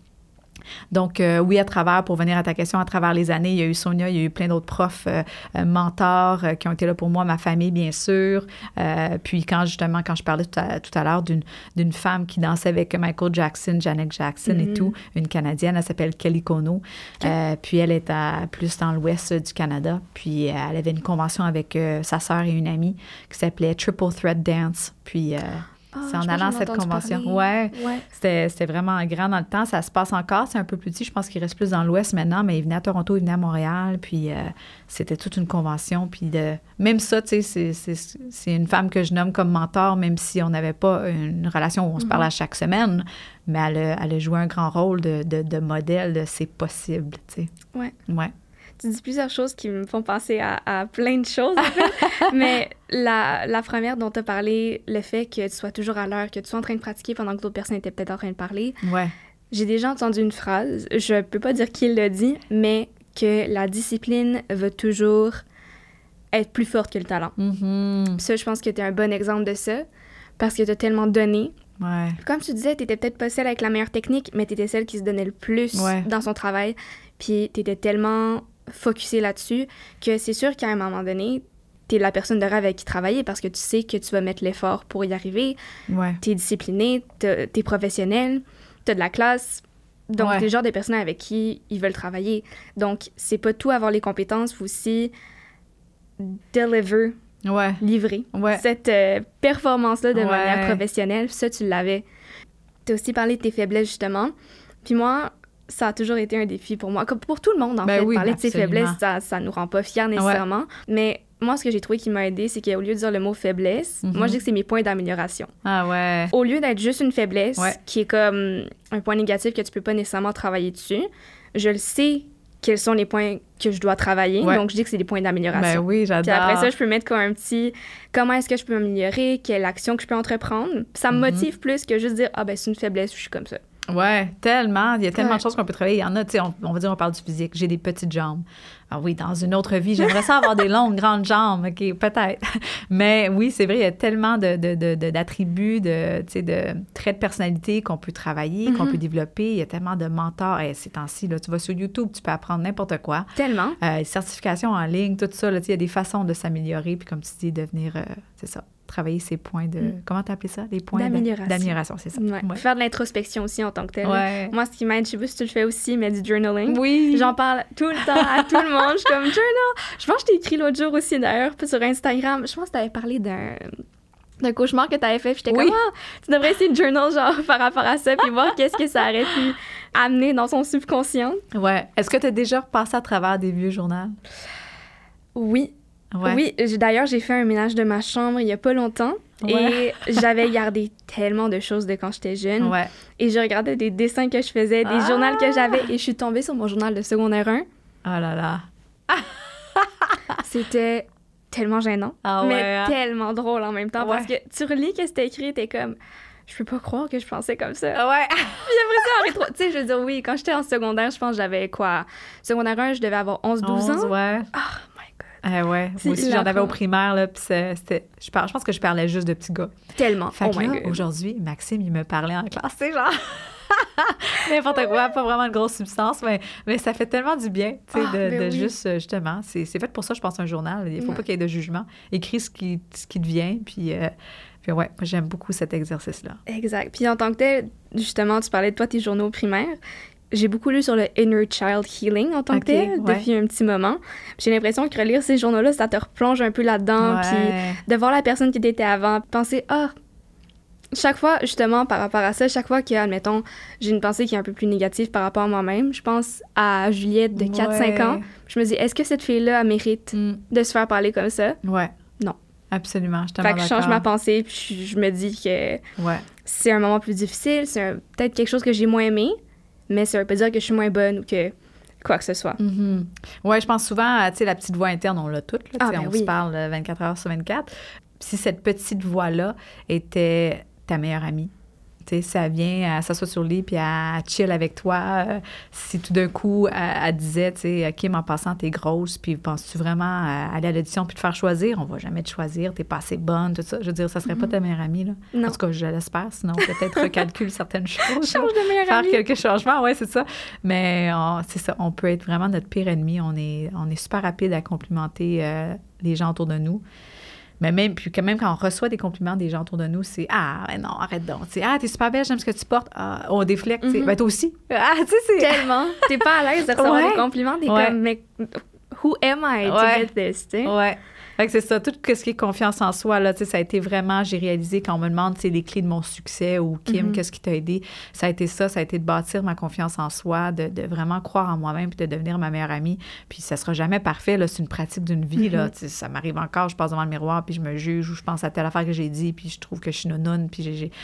Donc, euh, oui, à travers, pour venir à ta question, à travers les années, il y a eu Sonia, il y a eu plein d'autres profs, euh, euh, mentors euh, qui ont été là pour moi, ma famille, bien sûr. Puis quand, justement, quand je parlais tout à, tout à l'heure d'une, femme qui dansait avec Michael Jackson, Janet Jackson et Mhm. tout, une Canadienne, elle s'appelle Kelly Kono. Puis elle est à, plus dans l'ouest du Canada. Puis elle avait une convention avec sa sœur et une amie qui s'appelait Triple Threat Dance. Puis... Ah, c'est en allant à cette convention. parler. Ouais. Ouais. C'était, c'était vraiment grand dans le temps. Ça se passe encore. C'est un peu plus petit. Je pense qu'il reste plus dans l'Ouest maintenant, mais il venait à Toronto, il venait à Montréal. Puis euh, c'était toute une convention. Puis de, même ça, tu sais, c'est, c'est, c'est une femme que je nomme comme mentor, même si on n'avait pas une relation où on se parlait à chaque semaine. Mais elle a, elle a joué un grand rôle de, de, de modèle de c'est possible, tu sais. Ouais. Ouais. Tu dis plusieurs choses qui me font penser à, à plein de choses, en fait. Mais la, la première dont tu as parlé, le fait que tu sois toujours à l'heure, que tu sois en train de pratiquer pendant que d'autres personnes étaient peut-être en train de parler, Ouais. j'ai déjà entendu une phrase, je peux pas dire qui l'a dit, mais que la discipline va toujours être plus forte que le talent. Mhm. Ça, je pense que tu es un bon exemple de ça, parce que tu as tellement donné. Ouais. Comme tu disais, tu peut-être pas celle avec la meilleure technique, mais tu étais celle qui se donnait le plus Ouais. dans son travail. Puis tu étais tellement focusé là-dessus que c'est sûr qu'à un moment donné, tu es la personne de rêve avec qui travailler parce que tu sais que tu vas mettre l'effort pour y arriver. Ouais. Tu es discipliné, tu es professionnel, tu as de la classe. Donc, Ouais. tu es le genre de personnes avec qui ils veulent travailler. Donc, c'est pas tout avoir les compétences, faut aussi deliver, Ouais. livrer Ouais. cette euh, performance-là de manière professionnelle. Ça, tu l'avais. Tu as aussi parlé de tes faiblesses, justement. Puis moi, ça a toujours été un défi pour moi. Comme pour tout le monde, en Ben fait. oui, Parler de ses absolument. faiblesses, ça, ça nous rend pas fiers nécessairement. Mais moi, ce que j'ai trouvé qui m'a aidé, c'est qu'au lieu de dire le mot faiblesse, Mhm. moi, je dis que c'est mes points d'amélioration. Ah ouais. Au lieu d'être juste une faiblesse, Ouais. qui est comme un point négatif que tu peux pas nécessairement travailler dessus, je le sais quels sont les points que je dois travailler. Ouais. Donc, je dis que c'est des points Ben d'amélioration. oui, j'adore. Puis après ça, je peux mettre comme un petit comment est-ce que je peux m'améliorer, quelle action que je peux entreprendre. Ça me Mhm. motive plus que juste dire ah ben c'est une faiblesse, je suis comme ça. Ouais, tellement. Il y a tellement Ouais. de choses qu'on peut travailler. Il y en a, tu sais, on, on va dire, on parle du physique. J'ai des petites jambes. Ah oui, dans une autre vie, j'aimerais ça avoir des longues, grandes jambes. OK, peut-être. Mais oui, c'est vrai, il y a tellement de, de- de- de- d'attributs, de, traits de personnalité qu'on peut travailler, qu'on Mhm. peut développer. Il y a tellement de mentors. Et ces temps-ci, là, tu vas sur YouTube, tu peux apprendre n'importe quoi. Tellement. Euh, certifications en ligne, tout ça, là, il y a des façons de s'améliorer. Puis comme tu dis, devenir, euh, c'est ça, travailler ses points de... Mm. Comment t'as appelé ça? Les points D'amélioration. D'amélioration, c'est ça. Ouais. Ouais. Faire de l'introspection aussi en tant que tel. Ouais. Moi, ce qui m'aide, je sais pas si tu le fais aussi, mais du journaling. Oui. J'en parle tout le temps à tout le monde. Je suis comme journal. Je pense que je t'ai écrit l'autre jour aussi d'ailleurs sur Instagram. Je pense que tu avais parlé d'un d'un cauchemar que tu avais fait. puis J'étais Oui. comme ah, tu devrais essayer de journal genre par rapport à ça puis voir qu'est-ce que ça aurait pu amener dans son subconscient. Ouais. Est-ce que tu as déjà repassé à travers des vieux journaux? Oui, Ouais. oui. D'ailleurs, j'ai fait un ménage de ma chambre il y a pas longtemps. Ouais. Et j'avais gardé tellement de choses de quand j'étais jeune. Ouais. Et je regardais des dessins que je faisais, des Ah! journaux que j'avais. Et je suis tombée sur mon journal de secondaire 1. Oh là là. C'était tellement gênant, Ah mais ouais, hein? tellement drôle en même temps. Parce que tu relis que c'était écrit, t'es comme... Je peux pas croire que je pensais comme ça. Ouais. Puis après ça, en rétro... Tu sais, je veux dire, oui, quand j'étais en secondaire, je pense que j'avais quoi? Secondaire 1, je devais avoir 11-12 ans? ouais. Oh Ah ouais. Moi aussi, j'en avais au primaire, là, puis c'était... Je, par- je pense que je parlais juste de petits gars. Tellement. Fait oh que my là, God. aujourd'hui, Maxime, il me parlait en classe, c'est genre... N'importe quoi, pas vraiment de grosse substance, mais, mais ça fait tellement du bien, tu sais, Ah, de, ben de oui. juste, euh, justement, c'est c'est fait pour ça, je pense, un journal. Il faut Ouais. pas qu'il y ait de jugement. Écris ce qui, ce qui te vient, puis, euh, puis ouais, j'aime beaucoup cet exercice-là. Exact. Puis en tant que tel, justement, tu parlais de toi, tes journaux primaires. J'ai beaucoup lu sur le Inner Child Healing en tant que tel ouais. depuis un petit moment. J'ai l'impression que relire ces journaux-là, ça te replonge un peu là-dedans. Puis de voir la personne qui t'était avant, penser, ah, chaque fois, justement, par rapport à ça, chaque fois que, admettons, j'ai une pensée qui est un peu plus négative par rapport à moi-même, je pense à Juliette de 4-5 Ouais. ans. Je me dis, est-ce que cette fille-là mérite Mm. de se faire parler comme ça? Ouais. Non. Absolument, je Fait que je change ma pensée, puis je, je me dis que Ouais. c'est un moment plus difficile, c'est peut-être quelque chose que j'ai moins aimé, mais ça veut pas dire que je suis moins bonne ou que quoi que ce soit. Mhm. Ouais, je pense souvent à tu sais, la petite voix interne, on l'a toute. Là, Ah, ben on oui. se parle euh, 24 heures sur 24. Si cette petite voix-là était ta meilleure amie, sais, ça vient, elle s'assoit sur le lit puis elle chill avec toi. euh, si tout d'un coup, elle, elle disait, tu sais, Kim, en passant, t'es grosse, puis penses-tu vraiment à aller à l'audition puis te faire choisir? On va jamais te choisir, t'es pas assez bonne, tout ça. Je veux dire, ça serait pas ta meilleure amie, là. Non. En tout cas, je l'espère, sinon peut-être recalcule certaines choses. Change de meilleure faire amie. quelques changements, ouais, c'est ça. Mais c'est ça, on peut être vraiment notre pire ennemi. On est, on est super rapide à complimenter euh, les gens autour de nous. Mais même, puis quand même, quand on reçoit des compliments des gens autour de nous, c'est Ah, ben non, arrête donc. Tu sais, ah, t'es super belle, j'aime ce que tu portes. Ah, on déflecte. Mhm. Ben, toi aussi. Ah, tu sais, c'est. Tellement. T'es pas à l'aise de recevoir Ouais. des compliments, t'es Ouais. comme, mais who am I to Ouais. get this, tu sais? Ouais. Fait que c'est ça, tout ce qui est confiance en soi, là, tu sais, ça a été vraiment, j'ai réalisé quand on me demande, tu sais, les clés de mon succès ou Kim, Mhm. qu'est-ce qui t'a aidé, ça a été ça, ça a été de bâtir ma confiance en soi, de, de vraiment croire en moi-même puis de devenir ma meilleure amie. Puis ça sera jamais parfait, là, c'est une pratique d'une vie, là, Mhm. ça m'arrive encore, je passe devant le miroir puis je me juge ou je pense à telle affaire que j'ai dit puis je trouve que je suis nounoune puis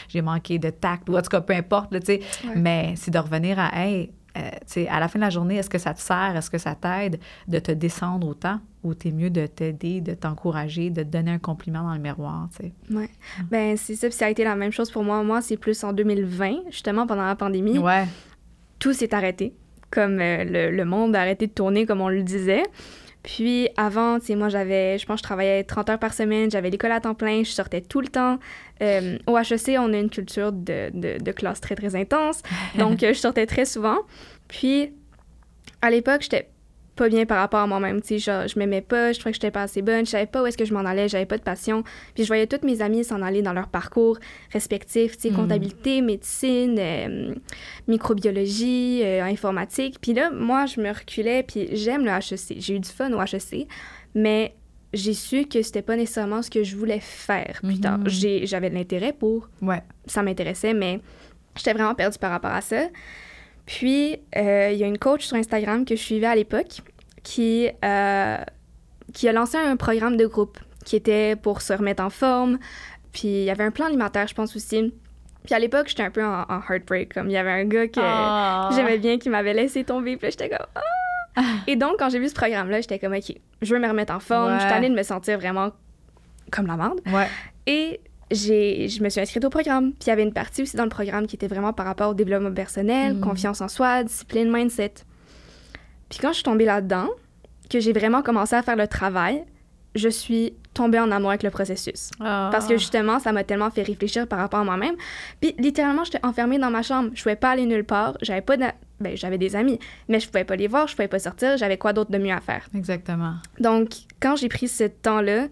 j'ai- manqué de tact ou en tout cas, peu importe, là, tu sais. Ouais. Mais c'est de revenir à, hey, euh, à la fin de la journée, est-ce que ça te sert, est-ce que ça t'aide de te descendre autant ou t'es mieux de t'aider, de t'encourager, de te donner un compliment dans le miroir, tu sais? Ouais. Ben, c'est ça, puis ça a été la même chose pour moi. Moi, c'est plus en 2020, justement, pendant la pandémie. Ouais. Tout s'est arrêté. Comme euh, le, le monde a arrêté de tourner, comme on le disait. Puis avant, tu sais, moi, j'avais, je pense, que je travaillais 30 heures par semaine, j'avais l'école à temps plein, je sortais tout le temps. Euh, au HEC, on a une culture de, de, de classe très, très intense. Donc, euh, je sortais très souvent. Puis, à l'époque, j'étais pas bien par rapport à moi-même. Tu sais, je m'aimais pas, je trouvais que j'étais pas assez bonne, je savais pas où est-ce que je m'en allais, j'avais pas de passion. Puis, je voyais toutes mes amies s'en aller dans leur parcours respectif, tu sais, Mm. comptabilité, médecine, euh, microbiologie, euh, informatique. Puis là, moi, je me reculais, puis j'aime le HEC. J'ai eu du fun au HEC, mais j'ai su que c'était pas nécessairement ce que je voulais faire plus tard. J'ai- J'avais de l'intérêt pour Ouais. ça m'intéressait, mais j'étais vraiment perdue par rapport à ça. Puis, euh, il y a une coach sur Instagram que je suivais à l'époque qui, euh, qui a lancé un programme de groupe qui était pour se remettre en forme. Puis, il y avait un plan alimentaire, je pense aussi. Puis à l'époque, j'étais un peu en, heartbreak. Comme il y avait un gars que Ah. j'aimais bien qui m'avait laissé tomber. Puis j'étais comme ah! Et donc, quand j'ai vu ce programme-là, j'étais comme OK, je veux me remettre en forme. Je suis Ouais. tannée de me sentir vraiment comme la merde. Ouais. Et je me suis inscrite au programme. Puis il y avait une partie aussi dans le programme qui était vraiment par rapport au développement personnel, Mm. confiance en soi, discipline, mindset. Puis quand je suis tombée là-dedans, que j'ai vraiment commencé à faire le travail, je suis tombée en amour avec le processus. Ah. Parce que justement, ça m'a tellement fait réfléchir par rapport à moi-même. Puis littéralement, j'étais enfermée dans ma chambre. Je pouvais pas aller nulle part. J'avais pas ben, j'avais des amis, mais je pouvais pas les voir, je pouvais pas sortir. J'avais quoi d'autre de mieux à faire? Exactement. Donc, quand j'ai pris ce temps-là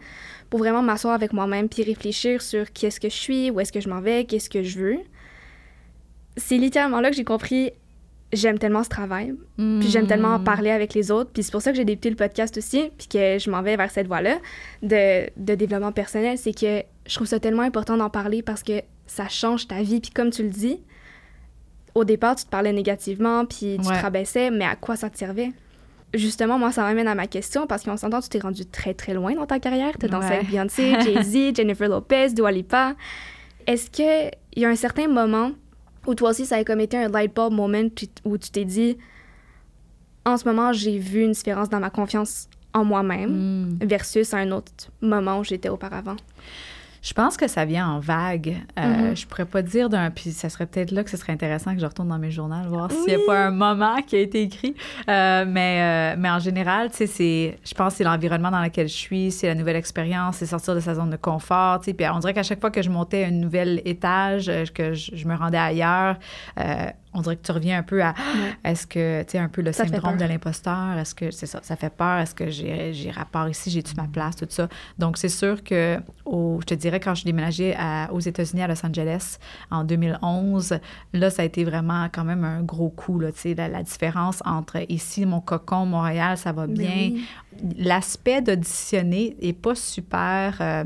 pour vraiment m'asseoir avec moi-même puis réfléchir sur qui est-ce que je suis, où est-ce que je m'en vais, qu'est-ce que je veux, c'est littéralement là que j'ai compris j'aime tellement ce travail, puis j'aime tellement en Mm. parler avec les autres, puis c'est pour ça que j'ai débuté le podcast aussi, puis que je m'en vais vers cette voie-là de, de développement personnel, c'est que je trouve ça tellement important d'en parler parce que ça change ta vie, puis comme tu le dis, au départ, tu te parlais négativement, puis tu Ouais. te rabaissais, mais à quoi ça te servait? Justement, moi, ça m'amène à ma question parce qu'on s'entend, tu t'es rendu très, très loin dans ta carrière. Tu as dansé Ouais. avec Beyoncé, Jay-Z, Jennifer Lopez, Dua Lipa. Est-ce qu'il y a un certain moment où toi aussi, ça a comme été un light bulb moment où tu t'es dit, en ce moment, j'ai vu une différence dans ma confiance en moi-même Mm. versus un autre moment où j'étais auparavant? Je pense que ça vient en vague. Euh, Mhm. Je pourrais pas dire d'un. Puis ça serait peut-être là que ce serait intéressant que je retourne dans mes journaux, voir s'il n'y a pas un moment qui a été écrit. Euh, mais, euh, mais en général, tu sais, c'est. Je pense que c'est l'environnement dans lequel je suis, c'est la nouvelle expérience, c'est sortir de sa zone de confort. Tu sais, puis on dirait qu'à chaque fois que je montais un nouvel étage, euh, que je, je me rendais ailleurs, euh, on dirait que tu reviens un peu à est-ce que, tu sais, un peu le Ça syndrome de l'imposteur, est-ce que, c'est ça, ça fait peur, est-ce que j'ai j'ai rapport ici, j'ai-tu ma place, tout ça. Donc, c'est sûr que, au, je te dirais, quand je suis déménagée à- aux États-Unis, à Los Angeles, en 2011, là, ça a été vraiment quand même un gros coup, là, tu sais, la, la différence entre ici, mon cocon, Montréal, ça va Ben bien. oui. L'aspect d'auditionner est pas super... euh,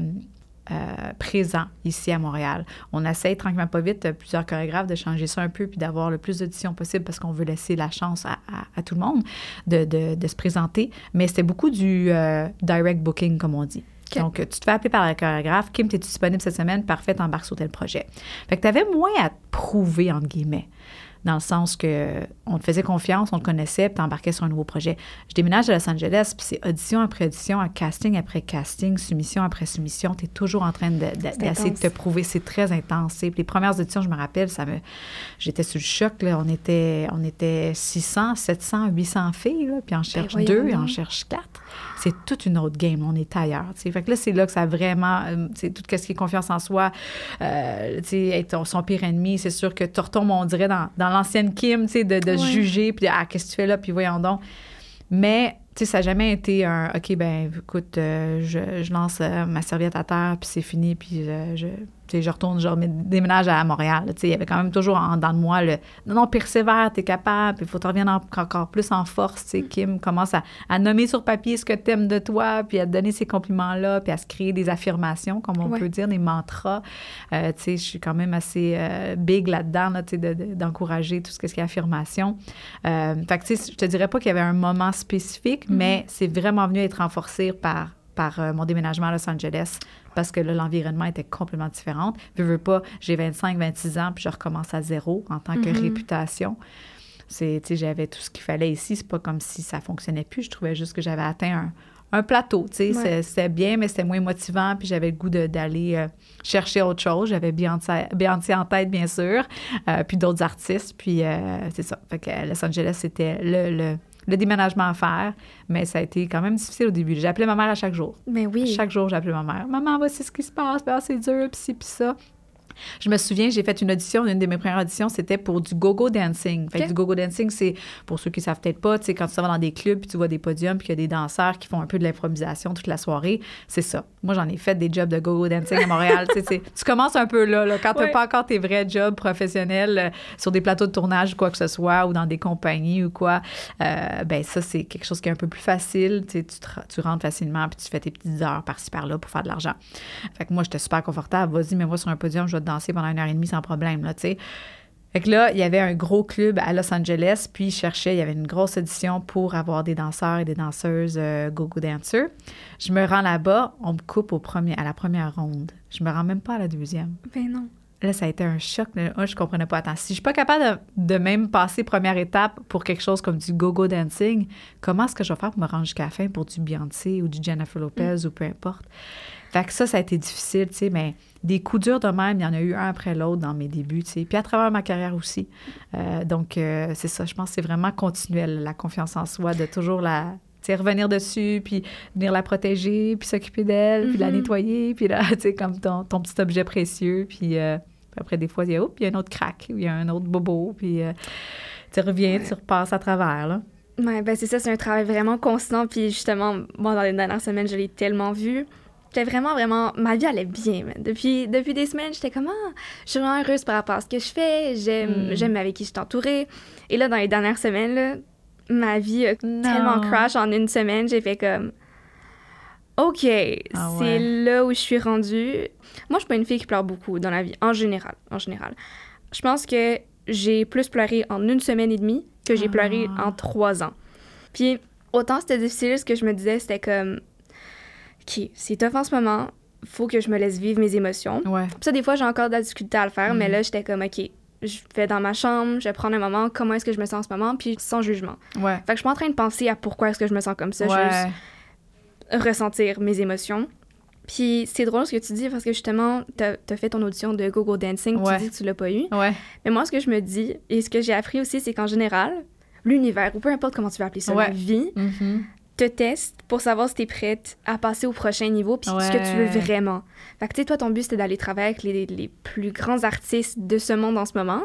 euh, présent ici à Montréal. On essaye tranquillement pas vite, euh, plusieurs chorégraphes, de changer ça un peu puis d'avoir le plus d'auditions possible parce qu'on veut laisser la chance à, à- à tout le monde de, de- de se présenter. Mais c'était beaucoup du euh, direct booking, comme on dit. Donc, tu te fais appeler par la chorégraphe. Kim, t'es disponible cette semaine? Parfait, t'embarques sur tel projet. Fait que t'avais moins à te prouver, entre guillemets dans le sens que on te faisait confiance, on te connaissait, puis t'embarquais sur un nouveau projet. Je déménage à Los Angeles, puis c'est audition après audition, casting après casting, soumission après soumission. Tu es toujours en train de- de- d'essayer de te prouver. C'est très intense. les premières auditions, je me rappelle, ça me, j'étais sous le choc. Là. On, était, on était 600, 700, 800 filles, là, puis on cherche voyons deux et on cherche quatre. C'est toute une autre game. On est ailleurs. tu sais. Fait que là, c'est là que ça a vraiment, euh, tu sais, tout ce qui est confiance en soi, euh, être son pire ennemi, c'est sûr que tu retombes, on dirait, dans, dans l'ancienne Kim, de, de Ouais. juger, puis de, ah, qu'est-ce que tu fais là, puis voyons donc. Mais, tu sais, ça n'a jamais été un, OK, ben écoute, euh, je, je lance euh, ma serviette à terre, puis c'est fini, puis euh, je, je retourne, je déménage à Montréal. Il y avait quand même toujours en dedans de moi le, non, non, persévère, t'es capable, il faut que tu reviennes en- encore plus en force. Tu sais, Kim commence à, à nommer sur papier ce que t'aimes de toi, puis à te donner ces compliments-là, puis à se créer des affirmations, comme on Ouais. peut dire, des mantras. Euh, tu sais, je suis quand même assez euh, big là-dedans, là, de- de- d'encourager tout ce qui est affirmation. Euh, fait que, tu sais, je te dirais pas qu'il y avait un moment spécifique, mais c'est vraiment venu être renforcé par, par euh, mon déménagement à Los Angeles parce que là, l'environnement était complètement différent. Je veux pas, j'ai 25, 26 ans, puis je recommence à zéro en tant que Mhm. réputation. C'est, j'avais tout ce qu'il fallait ici. C'est pas comme si ça fonctionnait plus. Je trouvais juste que j'avais atteint un, un plateau, tu. Ouais. C'était bien, mais c'était moins motivant. Puis j'avais le goût d'aller euh, chercher autre chose. J'avais Beyoncé, en tête, bien sûr, euh, puis d'autres artistes. Puis euh, c'est ça. Fait que Los Angeles, c'était le, le, le déménagement à faire, mais ça a été quand même difficile au début. J'appelais ma mère à chaque jour. Mais oui. Chaque jour, j'appelais ma mère. Maman, voici ce qui se passe. Puis, ah, c'est dur, puis ci, puis ça. Je me souviens, j'ai fait une audition, une de mes premières auditions, c'était pour du go-go dancing. Fait que du go-go dancing, c'est, pour ceux qui savent peut-être pas, tu quand tu vas dans des clubs, puis tu vois des podiums, puis qu'il y a des danseurs qui font un peu de l'improvisation toute la soirée, c'est ça. Moi, j'en ai fait des jobs de go-go dancing à Montréal. tu commences un peu là, là quand tu Ouais. pas encore tes vrais jobs professionnels euh, sur des plateaux de tournage ou quoi que ce soit, ou dans des compagnies ou quoi, euh, ben ça, c'est quelque chose qui est un peu plus facile. Tu, tu, rentres facilement, puis tu fais tes petites heures par-ci, par-là pour faire de l'argent. Fait que moi, j'étais super confortable. Vas-y, mets-moi sur un podium, je vais te danser pendant une heure et demie sans problème, là, tu sais. Fait que là, il y avait un gros club à Los Angeles, puis il cherchait, il y avait une grosse audition pour avoir des danseurs et des danseuses euh, go-go dancers. Je me rends là-bas, on me coupe au premier, à la première ronde. Je me rends même pas à la deuxième. Ben non. Là, ça a été un choc. Là, je comprenais pas. Attends, si je suis pas capable de, de même passer première étape pour quelque chose comme du go-go dancing, comment est-ce que je vais faire pour me rendre jusqu'à la fin pour du Beyoncé ou du Jennifer Lopez ou peu importe? Fait que ça, ça a été difficile, tu sais, mais des coups durs de même, il y en a eu un après l'autre dans mes débuts, tu sais, puis à travers ma carrière aussi. Euh, donc, euh, c'est ça, je pense que c'est vraiment continuel, la confiance en soi, de toujours la, tu sais, revenir dessus, puis venir la protéger, puis s'occuper d'elle, puis la Mhm. nettoyer, puis là, tu sais, comme ton, ton petit objet précieux, puis euh, puis après, des fois, il y a, oups, il y a un autre crack, ou il y a un autre bobo, puis euh, tu reviens, tu repasses à travers, là. Ouais, ben c'est ça, c'est un travail vraiment constant. Puis justement, moi, dans les dernières semaines, je l'ai tellement vu. J'étais vraiment, vraiment. Ma vie allait bien, man. Depuis, depuis des semaines, j'étais comme, ah, je suis vraiment heureuse par rapport à ce que je fais. J'aime, Mm. j'aime avec qui je suis entourée. Et là, dans les dernières semaines, là, ma vie a Non. tellement crash en une semaine. J'ai fait comme, OK, Ah c'est là où je suis rendue. Moi, je suis pas une fille qui pleure beaucoup dans la vie, en général. En général. Je pense que j'ai plus pleuré en une semaine et demie que j'ai Ah. pleuré en trois ans. Puis, autant c'était difficile, ce que je me disais, c'était comme, OK, c'est tough en ce moment, faut que je me laisse vivre mes émotions. Ouais. Ça, des fois, j'ai encore de la difficulté à le faire, mais Mhm. là, j'étais comme, OK, je vais dans ma chambre, je vais prendre un moment, comment est-ce que je me sens en ce moment, puis sans jugement. Ouais. Fait que je suis pas en train de penser à pourquoi est-ce que je me sens comme ça, ouais. juste ressentir mes émotions. Puis c'est drôle ce que tu dis parce que justement, t'as as fait ton audition de Go Go Dancing, Ouais. tu dis que tu l'as pas eu. Ouais. Mais moi, ce que je me dis, et ce que j'ai appris aussi, c'est qu'en général, l'univers, ou peu importe comment tu veux appeler ça, la vie, Mhm. Te teste pour savoir si t'es prête à passer au prochain niveau, puis ce que tu veux Ouais. vraiment. Fait que, tu sais, toi, ton but, c'était d'aller travailler avec les, les plus grands artistes de ce monde en ce moment.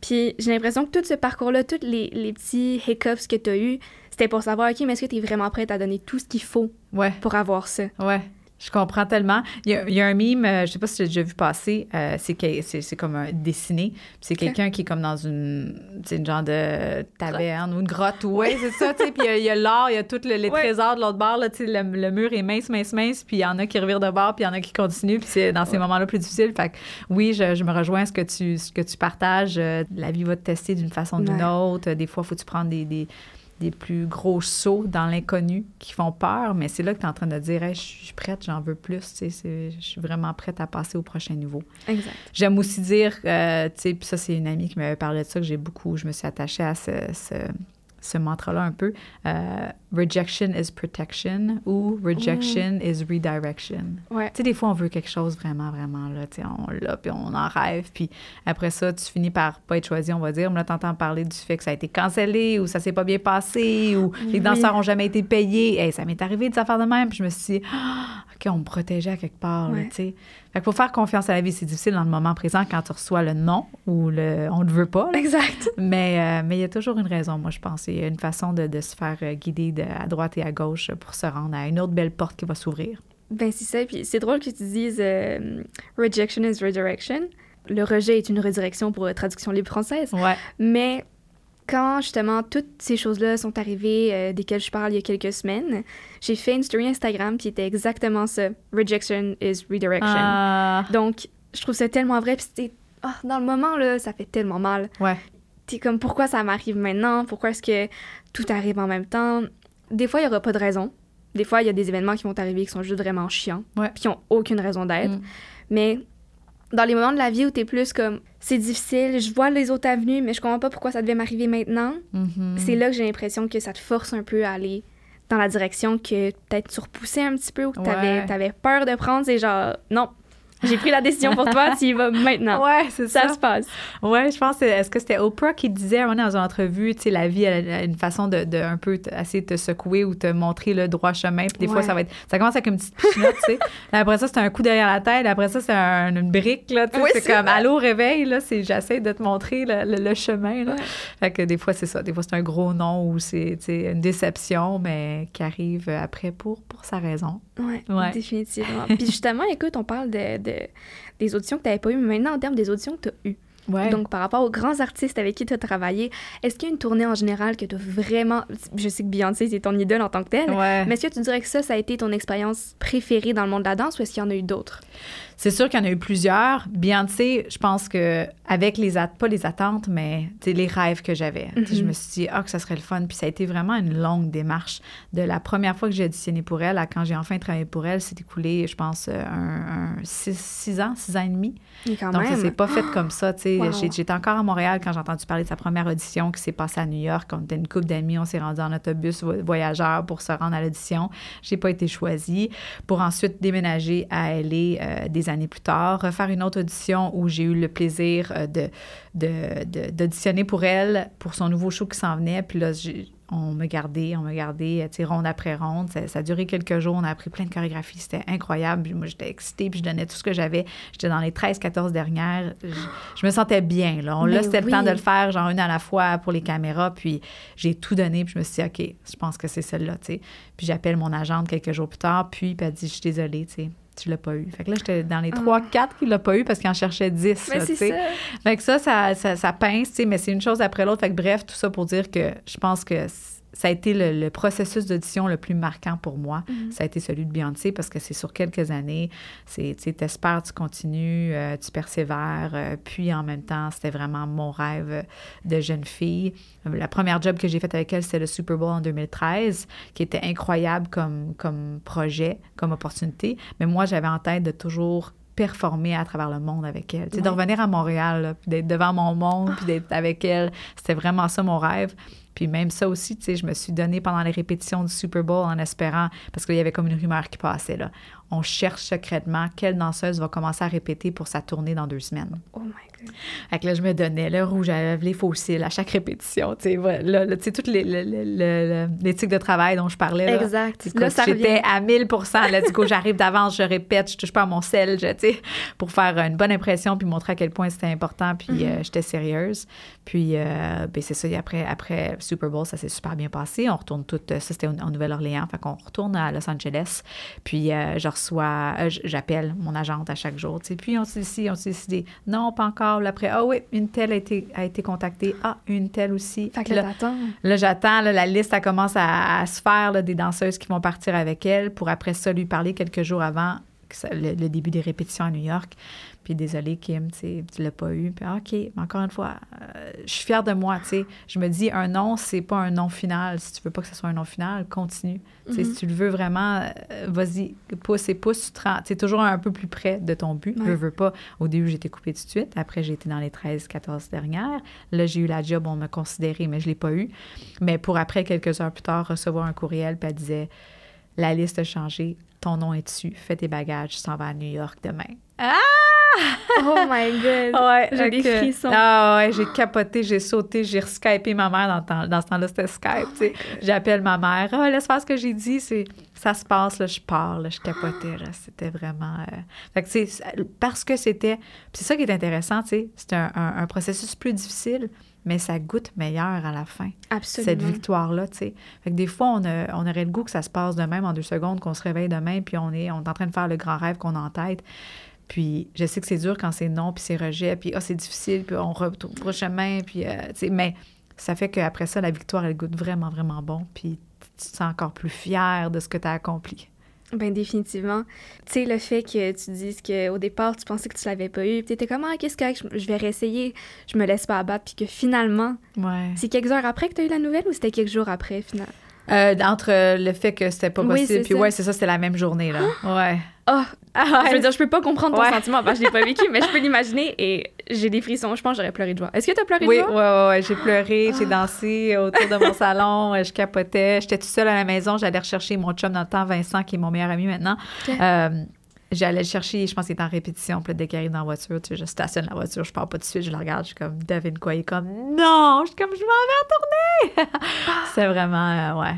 Puis j'ai l'impression que tout ce parcours-là, tous les, les petits hiccups que t'as eu, c'était pour savoir, OK, mais est-ce que t'es vraiment prête à donner tout ce qu'il faut Ouais. pour avoir ça? Ouais. Je comprends tellement. Il y a, il y a un mime, euh, je sais pas si tu l'as déjà vu passer, euh, c'est comme un dessiné. C'est quelqu'un qui est comme dans une, une genre de taverne ou une grotte. Ouais, c'est ça. Puis il y a- l'or, il y a tous les Ouais. trésors de l'autre bord, là, le, le mur est mince, mince, mince. Puis il y en a qui revirent de bord, puis il y en a qui continuent. Puis c'est dans ces moments-là plus difficiles. Fait que oui, je, je me rejoins à ce que tu, ce que tu partages. Euh, La vie va te tester d'une façon ou d'une Ouais. autre. Des fois, il faut que tu prendre des, des des plus gros sauts dans l'inconnu qui font peur, mais c'est là que tu es en train de dire Hey, je suis prête, j'en veux plus, je suis vraiment prête à passer au prochain niveau. Exact. J'aime aussi dire, euh, tu sais, puis ça, c'est une amie qui m'avait parlé de ça, que j'ai beaucoup, je me suis attachée à ce, ce, ce mantra-là un peu. Euh, rejection is protection ou rejection is redirection. Ouais. Tu sais, des fois, on veut quelque chose vraiment, vraiment, là, tu sais, on l'a, puis on en rêve, puis après ça, tu finis par pas être choisi, on va dire, mais là, t'entends parler du fait que ça a été cancellé, ou ça s'est pas bien passé, ou les Oui. danseurs ont jamais été payés. Hey, ça m'est arrivé des affaires de même, puis je me suis dit, Ah, OK, on me protégeait à quelque part, Ouais. tu sais. Fait que pour faire confiance à la vie, c'est difficile dans le moment présent quand tu reçois le non ou le on ne veut pas, là. Exact. Mais euh, mais il y a toujours une raison, moi, je pense. Il y a une façon de, de se faire euh, guider de, à droite et à gauche pour se rendre à une autre belle porte qui va s'ouvrir. Ben, c'est ça. Puis c'est drôle que tu dises euh, rejection is redirection. Le rejet est une redirection pour euh, traduction libre française. Ouais. Mais quand justement toutes ces choses-là sont arrivées, euh, desquelles je parle il y a quelques semaines, j'ai fait une story Instagram qui était exactement ça. Rejection is redirection. Ah, Donc, je trouve ça tellement vrai. Puis c'était. ah, dans le moment, là, ça fait tellement mal. ouais. T'es comme, pourquoi ça m'arrive maintenant? Pourquoi est-ce que tout arrive en même temps? Des fois, il n'y aura pas de raison. Des fois, il y a des événements qui vont arriver qui sont juste vraiment chiants, Ouais. puis qui n'ont aucune raison d'être. Mm. Mais dans les moments de la vie où t'es plus comme, c'est difficile, je vois les autres avenues, mais je comprends pas pourquoi ça devait m'arriver maintenant, Mhm. c'est là que j'ai l'impression que ça te force un peu à aller dans la direction que peut-être tu repoussais un petit peu ou que Ouais. t'avais peur de prendre. C'est genre, non, j'ai pris la décision pour toi, tu y vas maintenant. Ouais, c'est ça. Ça se passe. Ouais, je pense, que- est-ce que c'était Oprah qui disait moment donné dans une entrevue, tu sais, la vie, elle a une façon de, de un peu de te secouer ou te montrer le droit chemin. Puis des fois, ça va être, ça commence avec une petite pichinotte, tu sais. Après ça, c'est un coup derrière la tête. Après ça, c'est un- une brique, là. Oui, c'est comme, vrai. allô, réveil, là, c'est, j'essaie de te montrer le, le- le chemin, là. Ouais. Fait que des fois, c'est ça. Des fois, c'est un gros nom ou c'est, une déception, mais qui arrive après pour, pour sa raison. Ouais, Ouais. définitivement. Puis justement, écoute, on parle de, de- des auditions que tu n'avais pas eues, mais maintenant, en termes des auditions que tu as eues. Ouais. Donc, par rapport aux grands artistes avec qui tu as travaillé, est-ce qu'il y a une tournée en général que tu as vraiment. Je sais que Beyoncé, c'est ton idole en tant que telle. ouais. Mais est-ce que tu dirais que ça, ça a été ton expérience préférée dans le monde de la danse ou est-ce qu'il y en a eu d'autres? C'est sûr qu'il y en a eu plusieurs. Beyoncé, je pense que avec les pas les attentes, mais les rêves que j'avais. Je Mhm. me suis dit, ah, que ça serait le fun. Puis ça a été vraiment une longue démarche. De la première fois que j'ai auditionné pour elle à quand j'ai enfin travaillé pour elle, c'est écoulé, je pense, euh, un, un six, six ans, six ans et demi. Quand Donc, ça même. s'est pas fait comme ça. Wow. J'étais encore à Montréal quand j'ai entendu parler de sa première audition qui s'est passée à New York. On était une couple d'amis, on s'est rendu en autobus vo- voyageur pour se rendre à l'audition. J'ai pas été choisie pour ensuite déménager à LA euh, des années plus tard, refaire une autre audition où j'ai eu le plaisir euh, de de- de- d'auditionner pour elle pour son nouveau show qui s'en venait. Puis là, j'ai- on me gardait, on me gardait, tu sais, ronde après ronde. Ça, ça a duré quelques jours. On a appris plein de chorégraphies. C'était incroyable. Puis moi, j'étais excitée, puis je donnais tout ce que j'avais. J'étais dans les 13-14 dernières. Je, je me sentais bien, là. On, là, Mais c'était le temps de le faire, genre une à la fois pour les caméras. Puis j'ai tout donné, puis je me suis dit, OK, je pense que c'est celle-là, tu sais. Puis j'appelle mon agente quelques jours plus tard, puis, puis elle dit, je suis désolée, tu sais. Tu l'as pas eu. Fait que là, j'étais dans les Ah. 3-4 qui l'a pas eu parce qu'il en cherchait 10. Mais là, ça. Fait que ça, ça, ça, ça pince, tu sais, mais c'est une chose après l'autre. Fait que bref, tout ça pour dire que je pense que ça a été le, le processus d'audition le plus marquant pour moi. Mhm. Ça a été celui de Beyoncé parce que c'est sur quelques années. C'est, tu sais, t'espères, tu continues, euh, tu persévères. euh, puis en même temps, c'était vraiment mon rêve de jeune fille. La première job que j'ai faite avec elle, c'était le Super Bowl en 2013, qui était incroyable comme, comme projet, comme opportunité. Mais moi, j'avais en tête de toujours performer à travers le monde avec elle. Tu sais, De Ouais. revenir à Montréal, d'être devant mon monde, puis d'être avec elle, c'était vraiment ça mon rêve. Puis même ça aussi, tu sais, je me suis donné pendant les répétitions du Super Bowl en espérant, parce qu'il y avait comme une rumeur qui passait, là. On cherche secrètement quelle danseuse va commencer à répéter pour sa tournée dans deux semaines. Oh my. Fait que là, je me donnais le rouge à lèvres, les fossiles à chaque répétition, tu sais, voilà, là, là, tu sais, toute l'éthique de travail dont je parlais, là. Exact. Là, ça j'étais à 1000 Let's go, j'arrive d'avance, je répète, je touche pas à mon sel, tu sais, pour faire une bonne impression puis montrer à quel point c'était important, puis Mm-hmm. euh, j'étais sérieuse. Puis, euh, ben, c'est ça, et après, après Super Bowl, ça s'est super bien passé. On retourne tout, ça c'était en Nouvelle-Orléans, fait qu'on retourne à Los Angeles. Puis, euh, je reçois, euh, j'appelle mon agente à chaque jour, tu sais. Puis, on s'est décidé, on s'est décidé, non, pas encore. Après, ah oui, une telle a été, a été contactée. Ah, une telle aussi. Fait que là, là, t'attends. Là, j'attends, la liste, elle commence à, à se faire là, des danseuses qui vont partir avec elle pour après ça lui parler quelques jours avant le début des répétitions à New York. Puis désolé, Kim, tu l'as pas eu. Puis ah, OK, mais encore une fois, euh, je suis fière de moi, tu sais. Je me dis, un non, c'est pas un non final. Si tu veux pas que ce soit un non final, continue. Mhm. Si tu le veux vraiment, euh, vas-y, pousse et pousse. Tu es toujours un peu plus près de ton but. Ouais. Veux, veux pas. Au début, été coupée tout de suite. Après, j'ai été dans les 13, 14 dernières. Là, j'ai eu la job, on m'a considéré, mais je l'ai pas eu. Mais pour après, quelques heures plus tard, recevoir un courriel, puis elle disait La liste a changé, ton nom est dessus, fais tes bagages, tu s'en vas à New York demain. Ah! Oh my god. Ouais, J'ai des frissons. Ah ouais, j'ai capoté, j'ai sauté, j'ai reskypé ma mère dans, le temps- dans ce temps-là, c'était Skype, tu sais. J'appelle ma mère, ah, laisse faire ce que j'ai dit, c'est ça se passe, là, je pars, là, je capotais, là, c'était vraiment... euh, Fait que, parce que c'était... c'est ça qui est intéressant, tu sais, c'est un, un- un processus plus difficile, mais ça goûte meilleur à la fin, Absolument. cette victoire-là, tu sais. Fait que des fois, on, a- on aurait le goût que ça se passe de même en deux secondes, qu'on se réveille demain, puis on est, on est en train de faire le grand rêve qu'on a en tête. Puis je sais que c'est dur quand c'est non, puis c'est rejet, puis ah, c'est difficile, puis on retrouve le chemin, puis, euh, tu sais, mais ça fait qu'après ça, la victoire, elle goûte vraiment, vraiment bon, puis tu te sens encore plus fier de ce que tu as accompli. Ben définitivement. Tu sais, le fait que tu dises qu'au départ, tu pensais que tu l'avais pas eu, puis t'étais comme, ah, qu'est-ce que je je vais réessayer, je me laisse pas abattre, puis que finalement, Ouais. c'est quelques heures après que t'as eu la nouvelle ou c'était quelques jours après, finalement? Euh, entre le fait que c'était pas Oui, possible, c'est puis ça. ouais, c'est ça, c'était la même journée, là. Ouais. Ah, Ah, je veux dire, je peux pas comprendre ton Ouais. sentiment parce que je l'ai pas vécu, mais je peux l'imaginer et j'ai des frissons. Je pense que j'aurais pleuré de joie. Est-ce que t'as pleuré Oui, de joie? ouais, ouais, j'ai pleuré, j'ai Ah. dansé autour de mon salon, euh, je capotais. J'étais toute seule à la maison, j'allais rechercher mon chum dans le temps, Vincent, qui est mon meilleur ami maintenant. Euh, j'allais le chercher, je pense qu'il était en répétition, puis là, dès dans la voiture, tu sais, je stationne la voiture, je pars pas tout de suite, je le regarde, je suis comme, devine quoi, il est comme, non, je suis comme, je m'en vais en tournée! c'était vraiment, euh, ouais.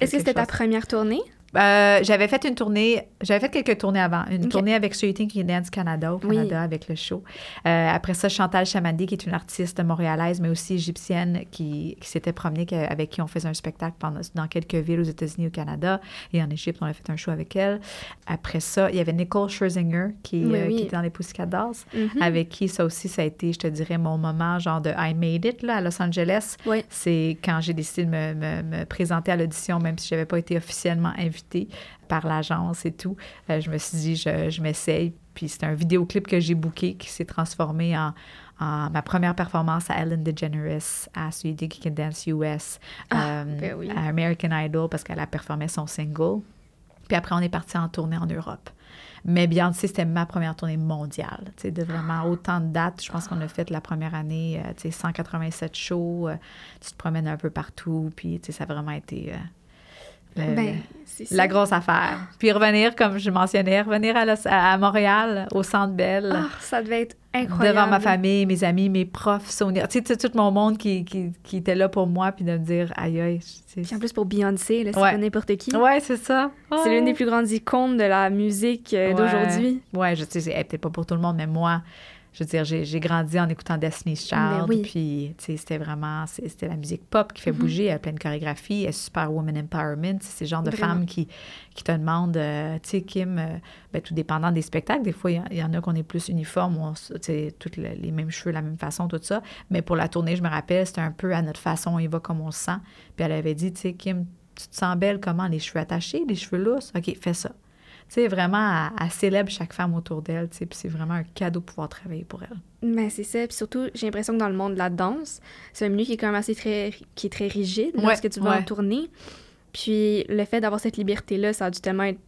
Est-ce que c'était ta première tournée? Euh, j'avais fait une tournée, j'avais fait quelques tournées avant. Une tournée avec Streeting qui Dance Canada au Oui. Canada avec le show. Euh, après ça, Chantal Chamandi, qui est une artiste montréalaise, mais aussi égyptienne, qui, qui s'était promenée, avec qui on faisait un spectacle pendant, dans quelques villes aux États-Unis, au Canada. Et en Égypte, on a fait un show avec elle. Après ça, il y avait Nicole Scherzinger, qui, Oui, euh, oui. qui était dans les Pussycat Dolls, Mhm. avec qui ça aussi, ça a été, je te dirais, mon moment genre de I made it là, à Los Angeles. C'est quand j'ai décidé de me, me- me présenter à l'audition, même si je n'avais pas été officiellement invitée par l'agence et tout. Euh, je me suis dit, je, je m'essaye. Puis c'est un vidéoclip que j'ai booké qui s'est transformé en, en ma première performance à Ellen DeGeneres, à So You Think You Can Dance US, Ah, euh, ben oui. à American Idol parce qu'elle a performé son single. Puis après, on est parti en tournée en Europe. Mais Beyoncé, c'était ma première tournée mondiale, tu sais, de vraiment autant de dates. Je pense qu'on a fait la première année, euh, tu sais, 187 shows. tu te promènes un peu partout, puis tu sais, ça a vraiment été le- Ben, la grosse affaire. Puis revenir, comme je mentionnais, revenir à, Los- à Montréal, au Centre Bell. Ah, ça devait être incroyable. Devant ma famille, mes amis, mes profs, Sonia, tu sais, tout, mon monde qui, qui, qui était là pour moi, puis de me dire, aïe, aïe. Puis en plus, pour Beyoncé, c'est Ouais. pas n'importe qui. Ouais, c'est ça. C'est l'une des plus grandes icônes de la musique euh, Ouais. d'aujourd'hui. Ouais, je sais, peut-être pas pour tout le monde, mais moi, je veux dire, j'ai grandi en écoutant Destiny's Child. Oui. Puis, tu sais, c'était vraiment, c'était la musique pop qui fait Mhm. bouger, elle a plein de chorégraphies, elle est super woman empowerment. C'est ce genre de Vraiment. femmes qui, qui te demandent, euh, tu sais, Kim, euh, ben, tout dépendant des spectacles, des fois, il y en- il y, en a qu'on est plus uniforme, on tu sais, toutes le- les mêmes cheveux, la même façon, tout ça. Mais pour la tournée, je me rappelle, c'était un peu à notre façon, on y va comme on se sent. Puis elle avait dit, tu sais, Kim, tu te sens belle comment? Les cheveux attachés, les cheveux lousses? OK, fais ça. Tu sais, vraiment, elle, elle célèbre chaque femme autour d'elle, tu sais, puis c'est vraiment un cadeau de pouvoir travailler pour elle. Mais c'est ça. Puis surtout, j'ai l'impression que dans le monde de la danse, c'est un milieu qui est quand même assez très, qui est très rigide Ouais, lorsque tu vas ouais. en tournée. Puis le fait d'avoir cette liberté-là, ça a dû tellement être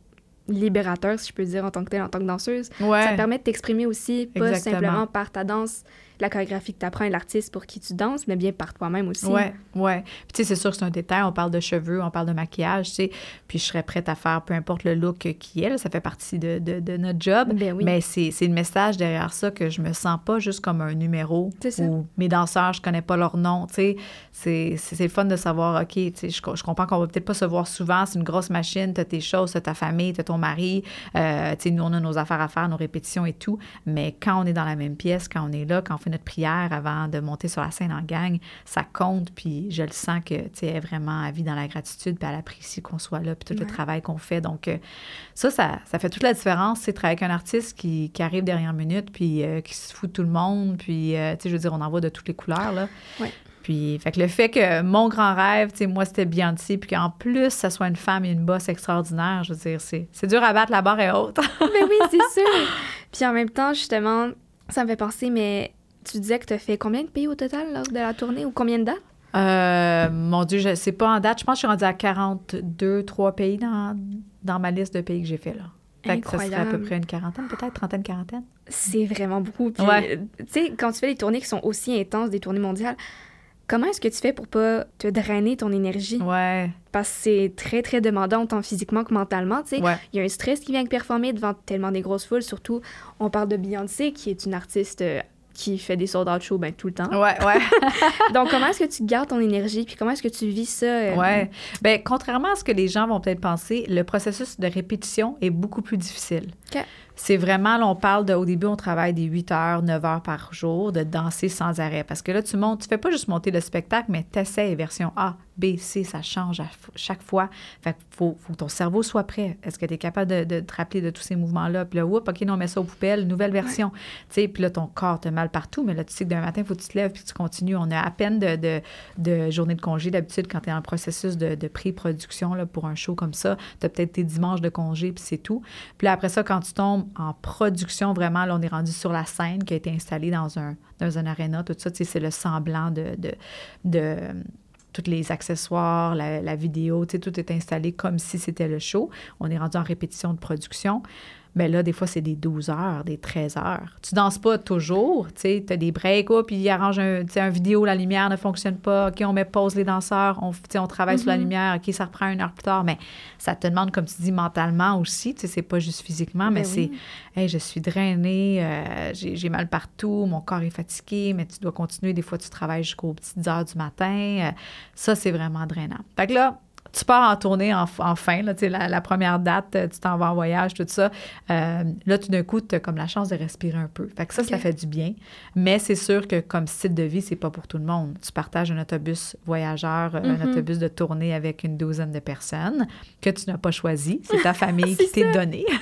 libérateur, si je peux dire, en tant que telle, en tant que danseuse. Ouais. Ça te permet de t'exprimer aussi, pas Exactement. simplement par ta danse, la chorégraphie que tu apprends et l'artiste pour qui tu danses, mais bien par toi-même aussi. Ouais, ouais. Puis tu sais, c'est sûr que c'est un détail. On parle de cheveux, on parle de maquillage, tu sais. Puis je serais prête à faire peu importe le look qui est. là, ça fait partie de, de, de notre job. Ben oui. Mais c'est c'est le message derrière ça que je me sens pas juste comme un numéro où mes danseurs, je connais pas leur nom, tu sais. C'est c'est- fun de savoir, OK, tu sais, je, je comprends qu'on va peut-être pas se voir souvent. C'est une grosse machine. T'as tes choses, t'as ta famille, t'as ton mari. Euh, tu sais, nous, on a nos affaires à faire, nos répétitions et tout. Mais quand on est dans la même pièce, quand on est là, quand on fait notre prière avant de monter sur la scène en gang, ça compte. Puis je le sens que, tu sais, elle est vraiment à vie dans la gratitude, puis elle apprécie qu'on soit là, puis tout le travail qu'on fait. Donc, euh, ça, ça, ça fait toute la différence, c'est travailler avec un artiste qui, qui arrive dernière minute, puis euh, qui se fout de tout le monde, puis, euh, tu sais, je veux dire, on en voit de toutes les couleurs, là. Ouais. Puis, fait que le fait que mon grand rêve, tu sais, moi, c'était Beyoncé, puis qu'en plus, ça soit une femme et une bosse extraordinaire, je veux dire, c'est c'est dur à battre, la barre est haute. Ben oui, c'est sûr. Puis en même temps, justement, ça me fait penser, mais tu disais que tu as fait combien de pays au total lors de la tournée ou combien de dates? Euh, mon Dieu, je sais pas en date. Je pense que je suis rendue à 42, 3 pays dans, dans ma liste de pays que j'ai fait, là. Fait que ça serait à peu près une quarantaine, peut-être, trentaine, quarantaine. C'est vraiment beaucoup. Puis, Ouais. euh, tu sais, quand tu fais des tournées qui sont aussi intenses, des tournées mondiales, comment est-ce que tu fais pour pas te drainer ton énergie? Ouais, Parce que c'est très, très demandant tant physiquement que mentalement, tu sais. ouais. Il y a un stress qui vient avec performer devant tellement des grosses foules. Surtout, on parle de Beyoncé, qui est une artiste euh, qui fait des sold-out shows ben, tout le temps. Ouais, ouais. Donc, comment est-ce que tu gardes ton énergie? Puis comment est-ce que tu vis ça? euh, Ouais. Ben, contrairement à ce que les gens vont peut-être penser, le processus de répétition est beaucoup plus difficile. OK. C'est vraiment, là, on parle de, au début, on travaille des 8 heures, 9 heures par jour, de danser sans arrêt. Parce que là, tu montes, tu fais pas juste monter le spectacle, mais tu essaies version A, B, C, ça change à chaque fois. Fait qu'il faut, faut que ton cerveau soit prêt. Est-ce que tu es capable de, de te rappeler de tous ces mouvements-là? Puis là, oups, OK, non, on met ça aux poubelles, nouvelle version. Tu sais, puis là, ton corps te mal partout, mais là, tu sais que d'un matin, il faut que tu te lèves puis tu continues. On a à peine de, de, de journée de congé d'habitude quand tu es en processus de, de pré-production là, pour un show comme ça. Tu as peut-être tes dimanches de congé, puis c'est tout. Puis là, après ça, quand tu tombes en production, vraiment, là, on est rendu sur la scène qui a été installée dans un, dans un aréna, tout ça, c'est le semblant de, de, tous les accessoires, la, la vidéo, tout est installé comme si c'était le show. On est rendu en répétition de production. Mais là, des fois, c'est des 12 heures, des 13 heures. Tu danses pas toujours, tu sais, tu as des breaks, oh, puis ils arrangent un, un vidéo, la lumière ne fonctionne pas, OK, on met pause les danseurs, on, on travaille sur la Mhm. lumière, OK, ça reprend une heure plus tard, mais ça te demande, comme tu dis, mentalement aussi, tu sais, c'est pas juste physiquement, mais Ben c'est, oui. hey, je suis drainée, euh, j'ai j'ai mal partout, mon corps est fatigué, mais tu dois continuer, des fois, tu travailles jusqu'aux petites heures du matin, euh, ça, c'est vraiment drainant. Fait que là, tu pars en tournée en, enfin, là, la, la première date, euh, tu t'en vas en voyage, tout ça. Euh, là, tout d'un coup, tu as comme la chance de respirer un peu. Fait que ça, ça fait du bien. Mais c'est sûr que comme style de vie, c'est pas pour tout le monde. Tu partages un autobus voyageur, un Mhm. autobus de tournée avec une douzaine de personnes que tu n'as pas choisi. C'est ta famille qui t'est donnée.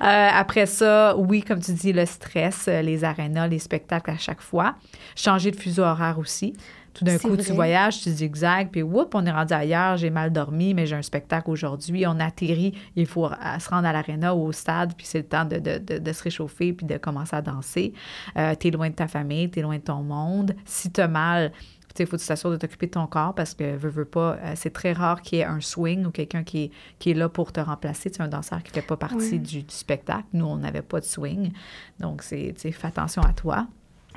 Euh, après ça, oui, comme tu dis, le stress, les arénas, les spectacles à chaque fois. Changer de fuseau horaire aussi. Tout d'un coup, tu voyages, tu zigzags, puis whoop, on est rendu ailleurs, j'ai mal dormi, mais j'ai un spectacle aujourd'hui. On atterrit, il faut euh, se rendre à l'aréna ou au stade, puis c'est le temps de, de- de- de se réchauffer puis de commencer à danser. Euh, t'es loin de ta famille, t'es loin de ton monde. Si t'as mal, il faut que tu t'assures de t'occuper de ton corps parce que, veux, veux pas, euh, c'est très rare qu'il y ait un swing ou quelqu'un qui est, qui est là pour te remplacer. Tu sais, un danseur qui fait pas partie du, du spectacle. Nous, on n'avait pas de swing. Donc, c'est, tu sais, fais attention à toi.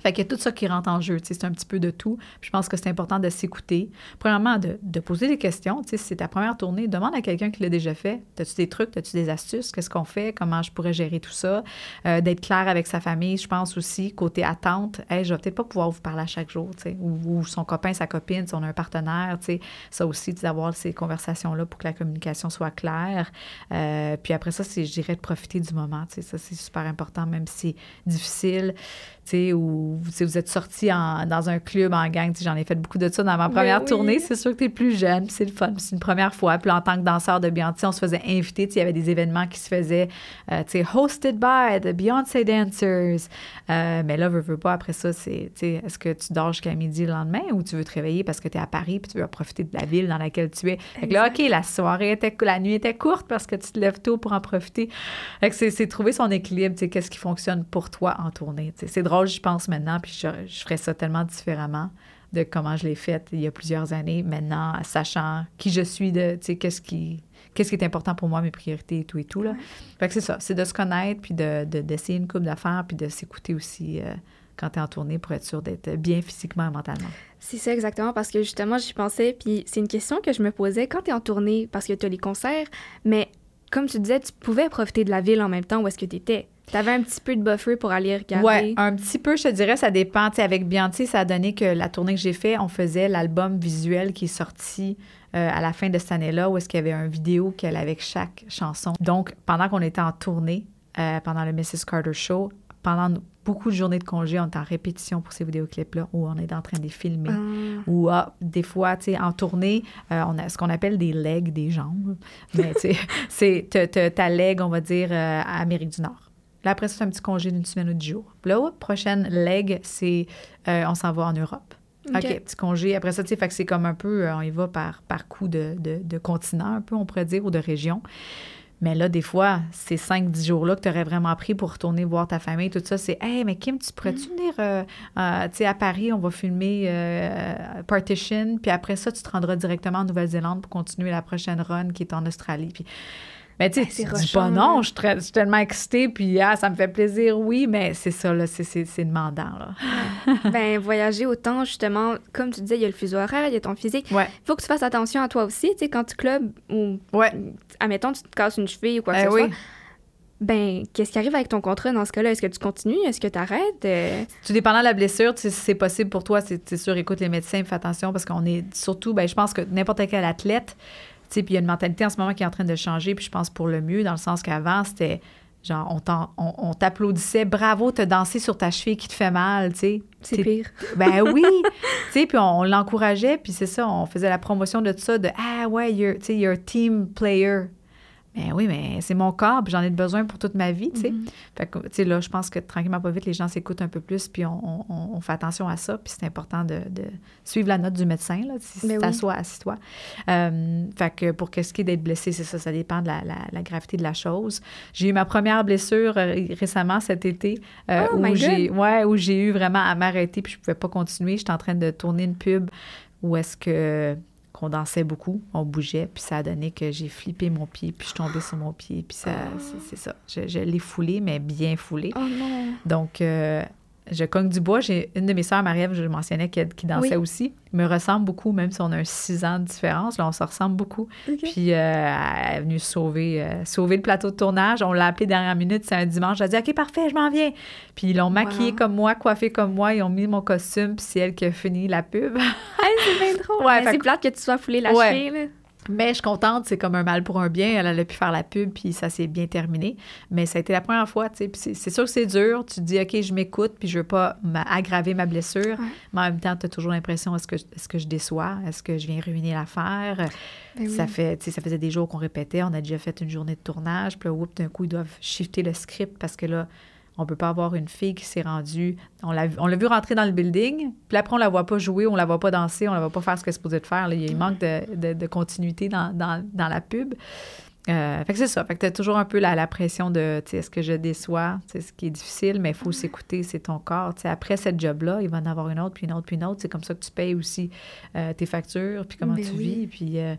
Fait a tout ça qui rentre en jeu, c'est un petit peu de tout. Je pense que c'est important de s'écouter. Premièrement, de, poser des questions. Si c'est ta première tournée, demande à quelqu'un qui l'a déjà fait. As-tu des trucs, as-tu des astuces? Qu'est-ce qu'on fait? Comment je pourrais gérer tout ça? Euh, D'être clair avec sa famille, je pense aussi, côté attente, hey, je vais peut-être pas pouvoir vous parler à chaque jour, ou, ou son copain, sa copine, si on a un partenaire, ça aussi, d'avoir ces conversations-là pour que la communication soit claire. Euh, puis après ça, c'est, je dirais, de profiter du moment, ça, c'est super important, même si c'est difficile, ou sais, vous êtes sortis en- dans un club en gang, j'en ai fait beaucoup de ça dans ma Mais première oui. tournée, c'est sûr que tu es plus jeune, c'est le fun, c'est une première fois. Puis en tant que danseur de Beyoncé, on se faisait inviter, il y avait des événements qui se faisaient, euh, tu sais, hosted by the Beyoncé Dancers. Euh, mais là, veux, veux pas, après ça, c'est, est-ce que tu dors jusqu'à midi le lendemain ou tu veux te réveiller parce que tu es à Paris puis tu veux profiter de la ville dans laquelle tu es? Fait que là, OK, la soirée était, la nuit était courte parce que tu te lèves tôt pour en profiter. Fait que c'est, trouver son équilibre, tu sais, qu'est-ce qui fonctionne pour toi en tournée. C'est drôle, je pense maintenant, puis je, je ferais ça tellement différemment de comment je l'ai fait il y a plusieurs années. Maintenant, sachant qui je suis, de, tu sais, qu'est-ce qui, qu'est-ce qui est important pour moi, mes priorités et tout et tout. Là. Fait que c'est ça, c'est de se connaître, puis de, de- d'essayer une coupe d'affaires, puis de s'écouter aussi euh, quand tu es en tournée pour être sûr d'être bien physiquement et mentalement. C'est ça exactement, parce que justement, j'y pensais, puis c'est une question que je me posais quand tu es en tournée, parce que tu as les concerts, mais comme tu disais, tu pouvais profiter de la ville en même temps où est-ce que tu étais. Tu avais un petit peu de buffer pour aller regarder. Ouais, un petit peu, je te dirais, ça dépend. Avec Beyoncé, ça a donné que la tournée que j'ai fait, on faisait l'album visuel qui est sorti euh, à la fin de cette année-là, où est-ce qu'il y avait un vidéo qu'elle avait avec chaque chanson. Donc, pendant qu'on était en tournée, euh, pendant le Mrs. Carter Show, pendant beaucoup de journées de congé, on est en répétition pour ces vidéoclips-là, où on est en train de les filmer. Ah. Ou ah, des fois, tu sais, en tournée, euh, on a ce qu'on appelle des legs, des jambes. Mais tu sais, c'est ta leg, on va dire, euh, à Amérique du Nord. Là, après ça, c'est un petit congé d'une semaine ou dix jours. Puis là, prochaine leg, c'est euh, on s'en va en Europe. OK, petit congé. Après ça, tu sais, fait que c'est comme un peu, euh, on y va par, par coup de, de, de continent, un peu, on pourrait dire, ou de région. Mais là, des fois, ces 5-10 jours-là que tu aurais vraiment pris pour retourner voir ta famille, tout ça, c'est Hey, mais Kim, tu pourrais-tu Mm. venir euh, euh, tu sais, à Paris, on va filmer euh, Partition, puis après ça, tu te rendras directement en Nouvelle-Zélande pour continuer la prochaine run qui est en Australie. Puis. Mais tu sais, Ah, dis pas non, je suis, très- je suis tellement excitée, puis ah, ça me fait plaisir, oui, mais c'est ça, là, c'est, demandant, là. ben, voyager autant, justement, comme tu disais, il y a le fuseau horaire, il y a ton physique. Ouais. Il faut que tu fasses attention à toi aussi, tu sais, quand tu clubs ou, Ouais. admettons, tu te casses une cheville ou quoi que Eh ce oui. soit. Ben, qu'est-ce qui arrive avec ton contrat dans ce cas-là? Est-ce que tu continues? Est-ce que tu arrêtes? Euh, Tout dépendant de la blessure, tu sais, si c'est possible pour toi, c'est sûr, écoute les médecins, fais attention parce qu'on est surtout, ben, je pense que n'importe quel athlète, puis il y a une mentalité en ce moment qui est en train de changer, puis je pense pour le mieux, dans le sens qu'avant, c'était genre, on t'applaudissait, bravo, te danser sur ta cheville qui te fait mal, tu sais. c'est pire. Ben oui, tu sais, puis on, l'encourageait, puis c'est ça, on faisait la promotion de ça, de ah ouais, tu sais, you're a team player. Ben oui, mais c'est mon corps, puis j'en ai besoin pour toute ma vie, tu sais. Mhm. Fait que, tu sais, là, je pense que tranquillement, pas vite, les gens s'écoutent un peu plus, puis on, on- on fait attention à ça, puis c'est important de, de suivre la note du médecin, là. Si Ben oui. t'assois, assis-toi. Euh, fait que pour que ce qui est d'être blessé, c'est ça, ça dépend de la, la- la gravité de la chose. J'ai eu ma première blessure euh, récemment cet été, euh, Oh où j'ai ouais, où j'ai eu vraiment à m'arrêter, puis je pouvais pas continuer. J'étais en train de tourner une pub où est-ce que qu'on dansait beaucoup, on bougeait, puis ça a donné que j'ai flippé mon pied, puis je suis tombée sur mon pied, puis ça, c'est, c'est ça. Je, je l'ai foulé, mais bien foulé. Oh non. Donc, euh, je cogne du bois. J'ai une de mes sœurs, Marie-Ève, je le mentionnais, qui, qui dansait Oui. aussi, me ressemble beaucoup, même si on a un six ans de différence. Là, on se ressemble beaucoup. Puis, euh, elle est venue sauver, euh, sauver le plateau de tournage. On l'a appelé dernière minute, c'est un dimanche. Elle a dit OK, parfait, je m'en viens. Puis, ils l'ont maquillée comme moi, coiffée comme moi. Ils ont mis mon costume, puis c'est elle qui a fini la pub. Hey, c'est bien drôle. Ouais, c'est que- plate que tu sois foulé la Ouais. cheville. Mais je suis contente, c'est comme un mal pour un bien. Elle, elle a pu faire la pub, puis ça s'est bien terminé. Mais ça a été la première fois, tu sais. Puis c'est- sûr que c'est dur. Tu te dis, OK, je m'écoute, puis je veux pas aggraver ma blessure. Ouais. Mais en même temps, tu as toujours l'impression, est-ce que, est que je déçois? Est-ce que je viens ruiner l'affaire? Ben oui. Ça fait, tu sais, ça faisait des jours qu'on répétait. On a déjà fait une journée de tournage. Puis là, whoop, d'un coup, ils doivent shifter le script parce que là, On peut pas avoir une fille qui s'est rendue. On l'a, on l'a vu rentrer dans le building, puis après, on la voit pas jouer, on la voit pas danser, on la voit pas faire ce qu'elle est supposée de faire. Là. Il manque de, de, de continuité dans, dans, dans, la pub. Euh, fait que c'est ça. Fait que t'as toujours un peu la, la pression de, tu sais, est-ce que je déçois? C'est ce qui est difficile, mais il faut s'écouter, c'est ton corps. Tu sais, après cette job-là, il va en avoir une autre, puis une autre, puis une autre. C'est comme ça que tu payes aussi euh, tes factures, puis comment Ben tu oui. vis. Puis euh,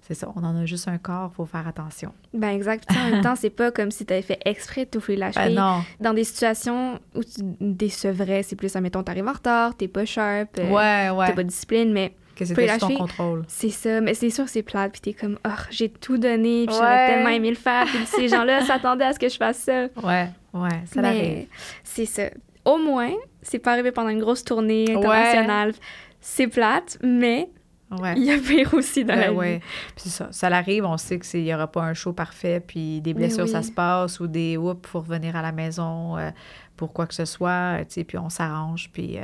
c'est ça, on en a juste un corps, faut faire attention. Ben exact. Puis, en même temps, c'est pas comme si tu avais fait exprès de t'ouvrir la Ben non. Dans des situations où tu décevrais, c'est plus, admettons, t'arrives en retard, t'es pas sharp, Ouais, t'as pas de discipline, mais Que c'était sous ton contrôle. c'est ça. Mais c'est sûr que c'est plate, puis t'es comme, oh, j'ai tout donné, puis Ouais. j'aurais tellement aimé le faire, puis ces gens-là s'attendaient à ce que je fasse ça. Ouais, ouais, ça mais c'est ça. Au moins, c'est pas arrivé pendant une grosse tournée internationale. C'est plate, mais Ouais. il y a pire aussi dans la Ben vie. ouais. Puis c'est ça. Ça l'arrive, on sait qu'il n'y aura pas un show parfait, puis des blessures, oui. ça se passe, ou des oups, faut revenir à la maison euh, pour quoi que ce soit, tu sais, puis on s'arrange, puis euh,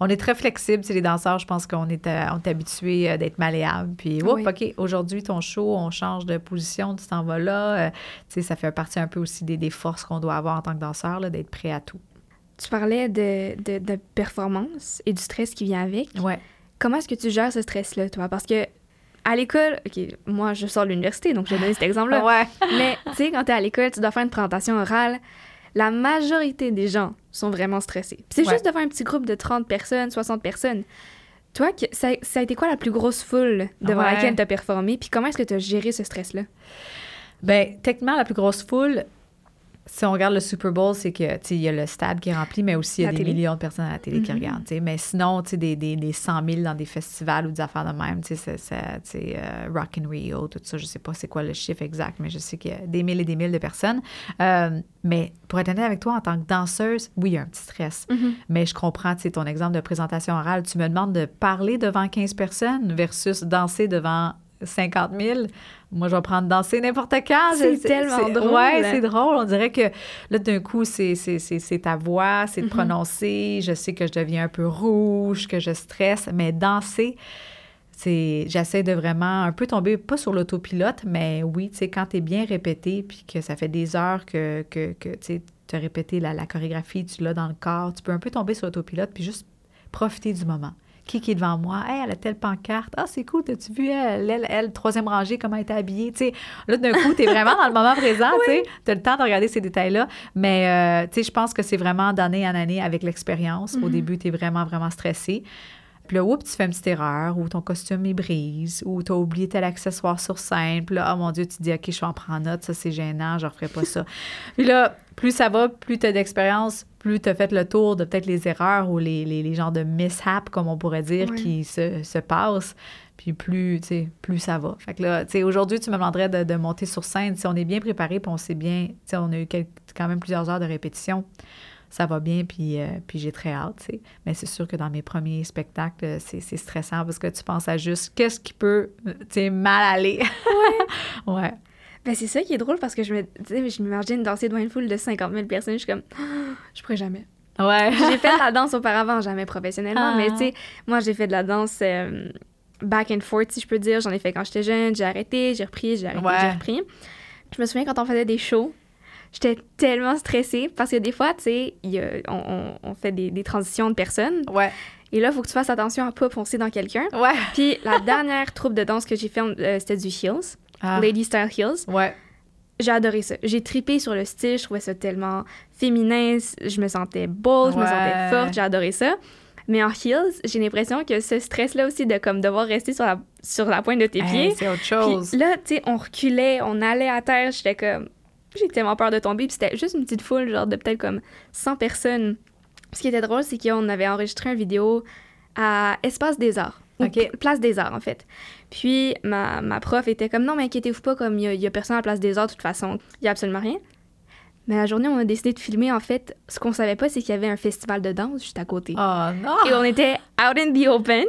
on est très flexible, tu sais, les danseurs, je pense qu'on est, euh, on est habitués euh, d'être malléables, puis oups, Oui. OK, aujourd'hui, ton show, on change de position, tu t'en vas là, euh, tu sais, ça fait partie un peu aussi des, des forces qu'on doit avoir en tant que danseur, là, d'être prêt à tout. Tu parlais de, de, de performance et du stress qui vient avec. Ouais. Comment est-ce que tu gères ce stress-là, toi? Parce que à l'école, OK, moi, je sors de l'université, donc je vais donner cet exemple-là. Ouais. Mais tu sais, quand t'es à l'école, tu dois faire une présentation orale. La majorité des gens sont vraiment stressés. C'est Ouais. juste devant un petit groupe de 30 personnes, 60 personnes. Toi, ça, ça a été quoi la plus grosse foule devant Ouais. laquelle tu as performé? Puis comment est-ce que tu as géré ce stress-là? Ben, techniquement, la plus grosse foule, si on regarde le Super Bowl, c'est que, tu il y a le stade qui est rempli, mais aussi il y a La des télé. millions de personnes à la télé qui Mhm. regardent, tu sais. Mais sinon, tu sais, des, des, des 100 000 dans des festivals ou des affaires de même, tu sais, c'est- c'est- euh, Rock in Rio, tout ça, je sais pas c'est quoi le chiffre exact, mais je sais qu'il y a des mille et des mille de personnes. Euh, mais pour être honnête avec toi, en tant que danseuse, oui, il y a un petit stress. Mais je comprends, tu sais, ton exemple de présentation orale. Tu me demandes de parler devant 15 personnes versus danser devant 50 000. Moi, je vais prendre danser n'importe quand. C'est tellement drôle. Ouais, c'est drôle. On dirait que là, d'un coup, c'est c'est- c'est- c'est ta voix, c'est de Mhm. prononcer. Je sais que je deviens un peu rouge, que je stresse, mais danser, c'est j'essaie de vraiment un peu tomber, pas sur l'autopilote, mais oui, tu sais, quand tu es bien répété, puis que ça fait des heures que, que, que tu as répété la, la chorégraphie, tu l'as dans le corps, tu peux un peu tomber sur l'autopilote, puis juste profiter du moment. Qui qui est devant moi? Hey, elle a telle pancarte. Ah, c'est cool, t'as-tu vu elle, elle, elle, troisième rangée, comment elle était habillée? Tu sais, là, d'un coup, t'es vraiment dans le moment présent, tu sais. T'as le temps de regarder ces détails-là. Mais, euh, tu sais, je pense que c'est vraiment d'année en année avec l'expérience. Au début, t'es vraiment, vraiment stressé. Puis là, oups, tu fais une petite erreur, ou ton costume, il brise, ou tu as oublié tel accessoire sur scène. Puis là, oh mon Dieu, tu te dis, OK, je vais en prendre note, ça, c'est gênant, je ne referai pas ça. Puis là, plus ça va, plus tu as d'expérience, plus tu as fait le tour de peut-être les erreurs ou les, les, les genres de mishaps, comme on pourrait dire, qui se, se passent. Puis plus, tu sais, plus ça va. Fait que là, tu sais, aujourd'hui, tu me demanderais de, de monter sur scène. Si on est bien préparé, puis on sait bien, tu sais, on a eu quand même plusieurs heures de répétition ça va bien, puis, euh, puis j'ai très hâte, tu sais. Mais c'est sûr que dans mes premiers spectacles, euh, c'est, c'est stressant parce que tu penses à juste qu'est-ce qui peut, euh, tu sais, mal aller. Ouais. Ben, c'est ça qui est drôle parce que je me, je m'imagine danser devant une foule de 50 000 personnes. Je suis comme, Ah, je pourrais jamais. Ouais. J'ai fait de la danse auparavant, jamais professionnellement, Ah. mais tu sais, moi, j'ai fait de la danse euh, back and forth, si je peux dire. J'en ai fait quand j'étais jeune, j'ai arrêté, j'ai repris, j'ai arrêté, Ouais. j'ai repris. Je me souviens quand on faisait des shows, j'étais tellement stressée parce que des fois, tu sais, on, fait des, des transitions de personnes Ouais. et là, il faut que tu fasses attention à pas foncer dans quelqu'un. Ouais. Puis la dernière troupe de danse que j'ai fait, euh, c'était du heels, Ah. Lady Style Heels. Ouais. J'ai adoré ça. J'ai tripé sur le style, je trouvais ça tellement féminin, je me sentais bold, je me sentais forte, j'ai adoré ça. Mais en heels, j'ai l'impression que ce stress-là aussi de comme devoir rester sur la, sur la pointe de tes Hey, pieds. c'est autre chose. Puis là, tu sais, on reculait, on allait à terre, j'étais comme... J'ai tellement peur de tomber, puis c'était juste une petite foule, genre de peut-être comme 100 personnes. Ce qui était drôle, c'est qu'on avait enregistré une vidéo à Espace des Arts. Ou OK. Pl- Place des Arts, en fait. Puis ma, ma prof était comme, non, mais inquiétez-vous pas, comme il y a, personne à la Place des Arts, de toute façon. Il y a absolument rien. Mais la journée on a décidé de filmer, en fait, ce qu'on savait pas, c'est qu'il y avait un festival de danse juste à côté. Oh non! Et on était out in the open,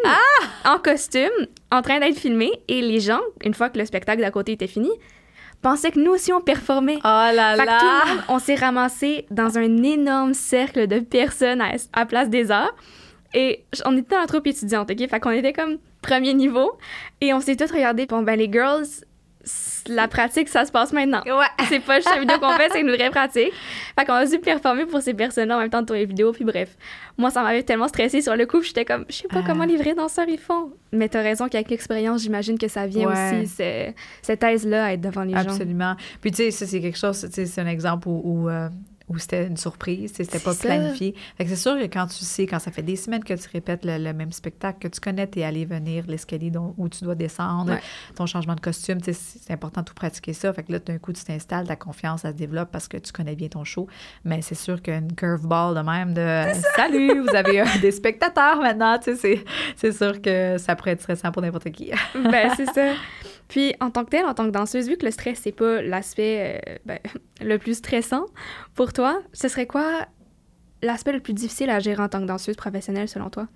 en costume, en train d'être filmés. Et les gens, une fois que le spectacle d'à côté était fini, pensaient que nous aussi on performait. Oh là Fait que tout le monde, on s'est ramassé dans un énorme cercle de personnes à, à Place des Arts. Et on était en troupe étudiante, OK? Fait qu'on était comme premier niveau. Et on s'est tous regardés. Bon, ben les girls, la pratique, ça se passe maintenant. Ouais. C'est pas juste la vidéo qu'on fait, c'est une vraie pratique. Fait qu'on a dû performer pour ces personnes-là en même temps de tourner les vidéos, puis bref. Moi, ça m'avait tellement stressé sur le coup, j'étais comme, je sais pas Ah. comment les vrais danseurs ils font. Mais t'as raison qu'avec l'expérience, j'imagine que ça vient Ouais. aussi, c'est- cette aise-là à être devant les gens. Absolument. Puis, tu sais, ça, c'est quelque chose, tu sais, c'est un exemple où, où, euh, où c'était une surprise, c'était pas ça. planifié. Fait que c'est sûr que quand tu sais, quand ça fait des semaines que tu répètes le, le même spectacle, que tu connais tes aller-venir, l'escalier dont- où tu dois descendre, Ouais. ton changement de costume, c'est important de tout pratiquer ça. Fait que là, d'un coup, tu t'installes, ta confiance, elle se développe parce que tu connais bien ton show. Mais c'est sûr qu'une curveball de même de Salut, vous avez des spectateurs maintenant, c'est sûr que ça pourrait être stressant pour n'importe qui. ben, c'est ça. Puis, en tant que telle, en tant que danseuse, vu que le stress, c'est pas l'aspect euh, ben, le plus stressant pour toi, ce serait quoi l'aspect le plus difficile à gérer en tant que danseuse professionnelle, selon toi?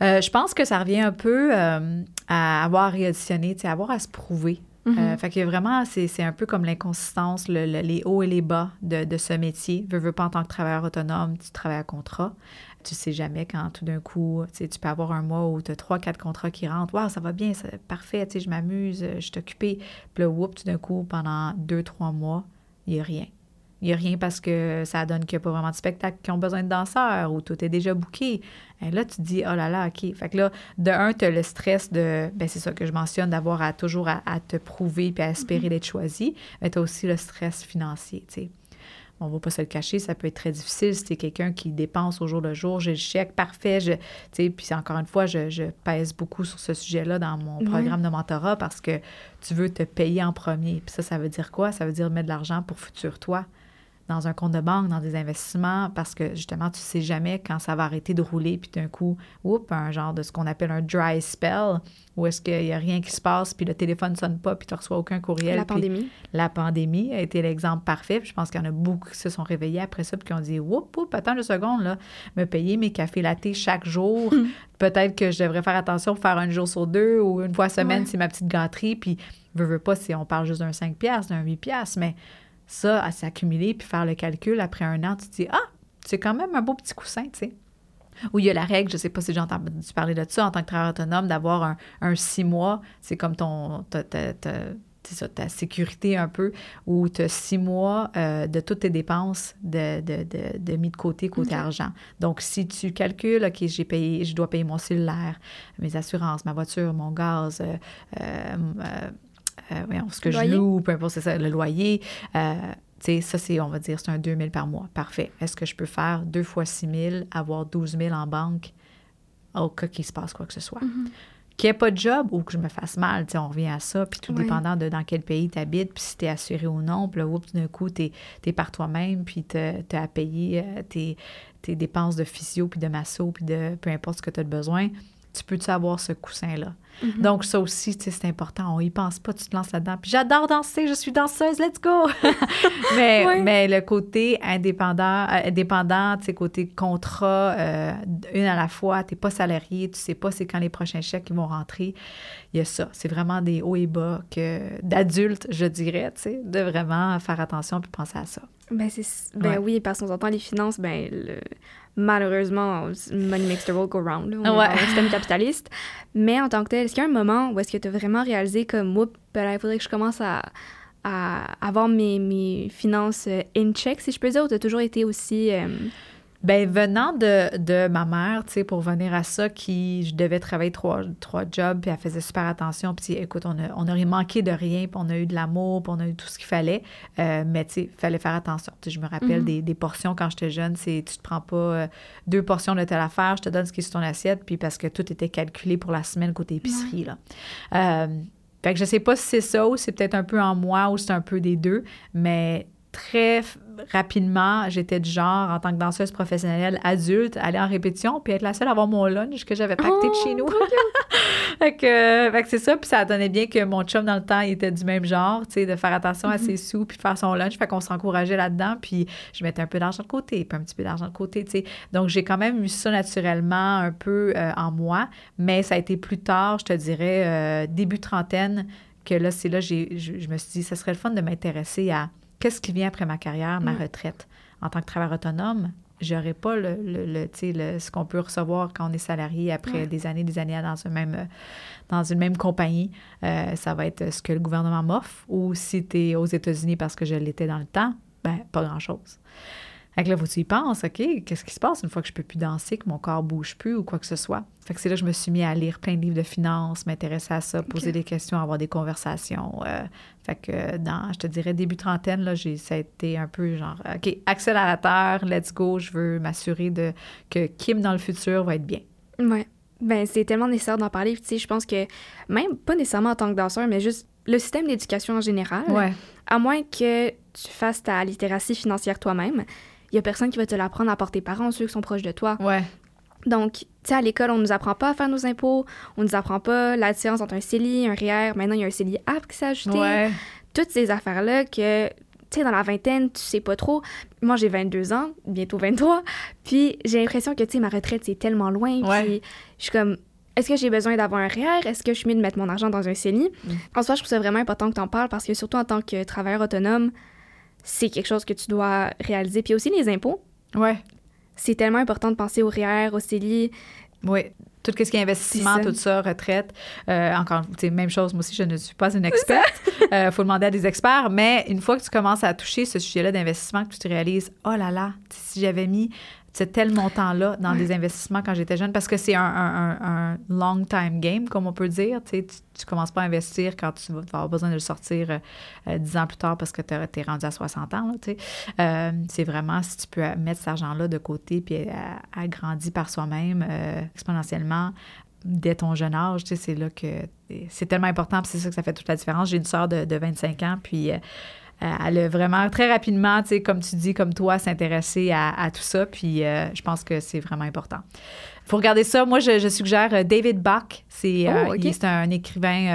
Euh, je pense que ça revient un peu euh, à avoir à réauditionner, tu sais, avoir à se prouver. Euh, fait que vraiment, c'est c'est un peu comme l'inconsistance, le- le- les hauts et les bas de, de ce métier. Veux, veux pas en tant que travailleur autonome, tu travailles à contrat. Tu sais jamais quand tout d'un coup, tu peux avoir un mois où tu as trois, quatre contrats qui rentrent. Waouh, ça va bien, c'est parfait, tu sais, je m'amuse, euh, je suis occupée. Puis là, whoop, tout d'un coup, pendant deux, trois mois, il n'y a rien. Il n'y a rien parce que ça donne qu'il n'y a pas vraiment de spectacles qui ont besoin de danseurs ou tout est déjà booké. Et là, tu te dis, oh là là, OK. Fait que là, de un, tu as le stress de, ben c'est ça que je mentionne, d'avoir à toujours à, à te prouver puis à espérer d'être choisi. Mais tu as aussi le stress financier, tu sais. On ne va pas se le cacher, ça peut être très difficile si tu es quelqu'un qui dépense au jour le jour. J'ai le chèque, parfait. Je, puis encore une fois, je, je pèse beaucoup sur ce sujet-là dans mon programme de mentorat parce que tu veux te payer en premier. Puis ça, ça veut dire quoi? Ça veut dire mettre de l'argent pour futur toi dans un compte de banque, dans des investissements, parce que justement, tu sais jamais quand ça va arrêter de rouler, puis d'un coup, oups, un genre de ce qu'on appelle un dry spell, où est-ce qu'il n'y a rien qui se passe, puis le téléphone ne sonne pas, puis tu ne reçois aucun courriel. La pandémie. La pandémie a été l'exemple parfait. puis je pense qu'il y en a beaucoup qui se sont réveillés après ça, puis qui ont dit, oups, oups, attends une seconde, là, me payer mes cafés latés chaque jour. Peut-être que je devrais faire attention, faire un jour sur deux ou une fois semaine, Ouais. c'est ma petite gâterie, puis veux, veux pas si on parle juste d'un 5 piastres, d'un 8 piastres, mais ça, à s'accumuler puis faire le calcul après un an, tu te dis, ah, c'est quand même un beau petit coussin, tu sais. Ou il y a la règle, je sais pas si j'ai entendu parler de ça en tant que travailleur autonome, d'avoir un, un six mois, c'est comme ton, ta, ta- ta- ça, ta sécurité un peu, où tu as six mois euh, de toutes tes dépenses de, de, de, de mis de côté, côté argent. Donc, si tu calcules, OK, j'ai payé, je dois payer mon cellulaire, mes assurances, ma voiture, mon gaz, euh, euh, euh, voyons, ce que je loue, peu importe, c'est ça, le loyer. euh, tu sais, ça, c'est, on va dire, c'est un 2 000 par mois. Parfait. Est-ce que je peux faire deux fois 6 000, avoir 12 000 en banque au cas qu'il se passe quoi que ce soit? Mhm. Qu'il n'y ait pas de job ou que je me fasse mal, tu sais, on revient à ça, puis tout Ouais. dépendant de dans quel pays tu habites, puis si tu es assuré ou non, puis là, oups, d'un coup, tu es, par toi-même, puis tu as à payer euh, tes, tes dépenses de physio, puis de masso, puis de peu importe ce que tu as de besoin, tu peux-tu avoir ce coussin-là? Mhm. Donc, ça aussi, c'est important. On y pense pas, tu te lances là-dedans. Puis j'adore danser, je suis danseuse, let's go! mais, mais le côté indépendant, euh, indépendant, côté contrat, euh, une à la fois, tu n'es pas salarié, tu sais pas c'est quand les prochains chèques ils vont rentrer. Il y a ça. C'est vraiment des hauts et bas que d'adultes, je dirais, tu sais, de vraiment faire attention puis penser à ça. Ben, c'est, ben Ouais. oui, parce qu'on entend les finances, ben le- malheureusement, money makes the world go round. là. On est Ouais. dans le système capitaliste. Mais en tant que tel, est-ce qu'il y a un moment où est-ce que tu as vraiment réalisé comme, moi, ben, il faudrait que je commence à, à avoir mes, mes finances euh, in check, si je peux dire, ou tu as toujours été aussi... euh, Ben venant de, de ma mère, tu sais, pour venir à ça, qui je devais travailler trois, trois jobs, puis elle faisait super attention. Puis écoute, on, a, on aurait manqué de rien, puis on a eu de l'amour, puis on a eu tout ce qu'il fallait. Euh, mais tu sais, il fallait faire attention. Je me rappelle Mhm. des, des portions quand j'étais jeune, c'est tu te prends pas euh, deux portions de telle affaire, je te donne ce qui est sur ton assiette, puis parce que tout était calculé pour la semaine côté épicerie, là. Euh, fait que je sais pas si c'est ça ou c'est peut-être un peu en moi ou c'est un peu des deux, mais très rapidement, j'étais du genre, en tant que danseuse professionnelle adulte, aller en répétition puis être la seule à avoir mon lunch que j'avais pacté de chez nous. fait que, c'est ça, puis ça donnait bien que mon chum, dans le temps, il était du même genre, tu sais, de faire attention à ses sous puis de faire son lunch. Fait qu'on s'encourageait là-dedans, puis je mettais un peu d'argent de côté, puis un petit peu d'argent de côté, tu sais. Donc, j'ai quand même eu ça naturellement un peu euh, en moi, mais ça a été plus tard, je te dirais, euh, début trentaine, que là, c'est là, je, je me suis dit, ça serait le fun de m'intéresser à qu'est-ce qui vient après ma carrière, ma Mm. retraite? En tant que travailleur autonome. j'aurais pas le, le, le, le, ce qu'on peut recevoir quand on est salarié après Ouais. des années, des années dans, un même, euh, dans une même compagnie. Euh, ça va être ce que le gouvernement m'offre. Ou si tu es aux États-Unis parce que je l'étais dans le temps, ben pas grand-chose. Fait que là, faut que tu y penses, OK, qu'est-ce qui se passe une fois que je peux plus danser, que mon corps bouge plus ou quoi que ce soit? Fait que c'est là que je me suis mis à lire plein de livres de finances, m'intéresser à ça, poser des questions, avoir des conversations. euh, fait que dans, je te dirais, début trentaine, là, j'ai, ça a été un peu genre, OK, accélérateur, let's go, je veux m'assurer de, que Kim dans le futur va être bien. Ouais. Ben, c'est tellement nécessaire d'en parler. Puis, Tu sais, je pense que même pas nécessairement en tant que danseur, mais juste le système d'éducation en général, à moins que tu fasses ta littératie financière toi-même, il y a personne qui va te l'apprendre à part tes parents, ceux qui sont proches de toi. ouais, Donc, tu sais, à l'école, on nous apprend pas à faire nos impôts, on nous apprend pas la différence entre un CELI, un REER, maintenant il y a un CELI app qui s'est ajouté. ouais, Toutes ces affaires-là que, tu sais, dans la vingtaine, tu sais pas trop. Moi, j'ai 22 ans, bientôt 23, puis j'ai l'impression que, tu sais, ma retraite, c'est tellement loin, Ouais. puis je suis comme... Est-ce que j'ai besoin d'avoir un REER? Est-ce que je suis mieux de mettre mon argent dans un CELI? Mm. En soi, je trouve ça vraiment important que tu en parles parce que surtout en tant que travailleur autonome, c'est quelque chose que tu dois réaliser. Puis aussi les impôts. ouais, C'est tellement important de penser au REER, au CELI. ouais. Tout ce qui est investissement, C'est ça. tout ça, retraite. Euh, encore, tu sais, même chose, moi aussi, je ne suis pas une experte. Il faut demander à des experts. Mais une fois que tu commences à toucher ce sujet-là d'investissement, que tu te réalises, oh là là, si j'avais mis ce tel montant-là dans des investissements quand j'étais jeune, parce que c'est un, un- un- long time game, comme on peut dire. Tu sais, tu, commences pas à investir quand tu vas avoir besoin de le sortir euh, euh, 10 ans plus tard parce que tu es rendu à 60 ans. Euh, c'est vraiment si tu peux mettre cet argent-là de côté puis euh, agrandir par soi-même euh, exponentiellement dès ton jeune âge, c'est là que c'est tellement important, puis c'est ça que ça fait toute la différence. J'ai une sœur de, de 25 ans, puis euh, elle a vraiment très rapidement, tu sais, comme tu dis, comme toi, s'intéresser à, à tout ça, puis euh, je pense que c'est vraiment important. faut regarder ça. Moi, je, je suggère euh, David Bach. C'est euh, Oh, un écrivain euh,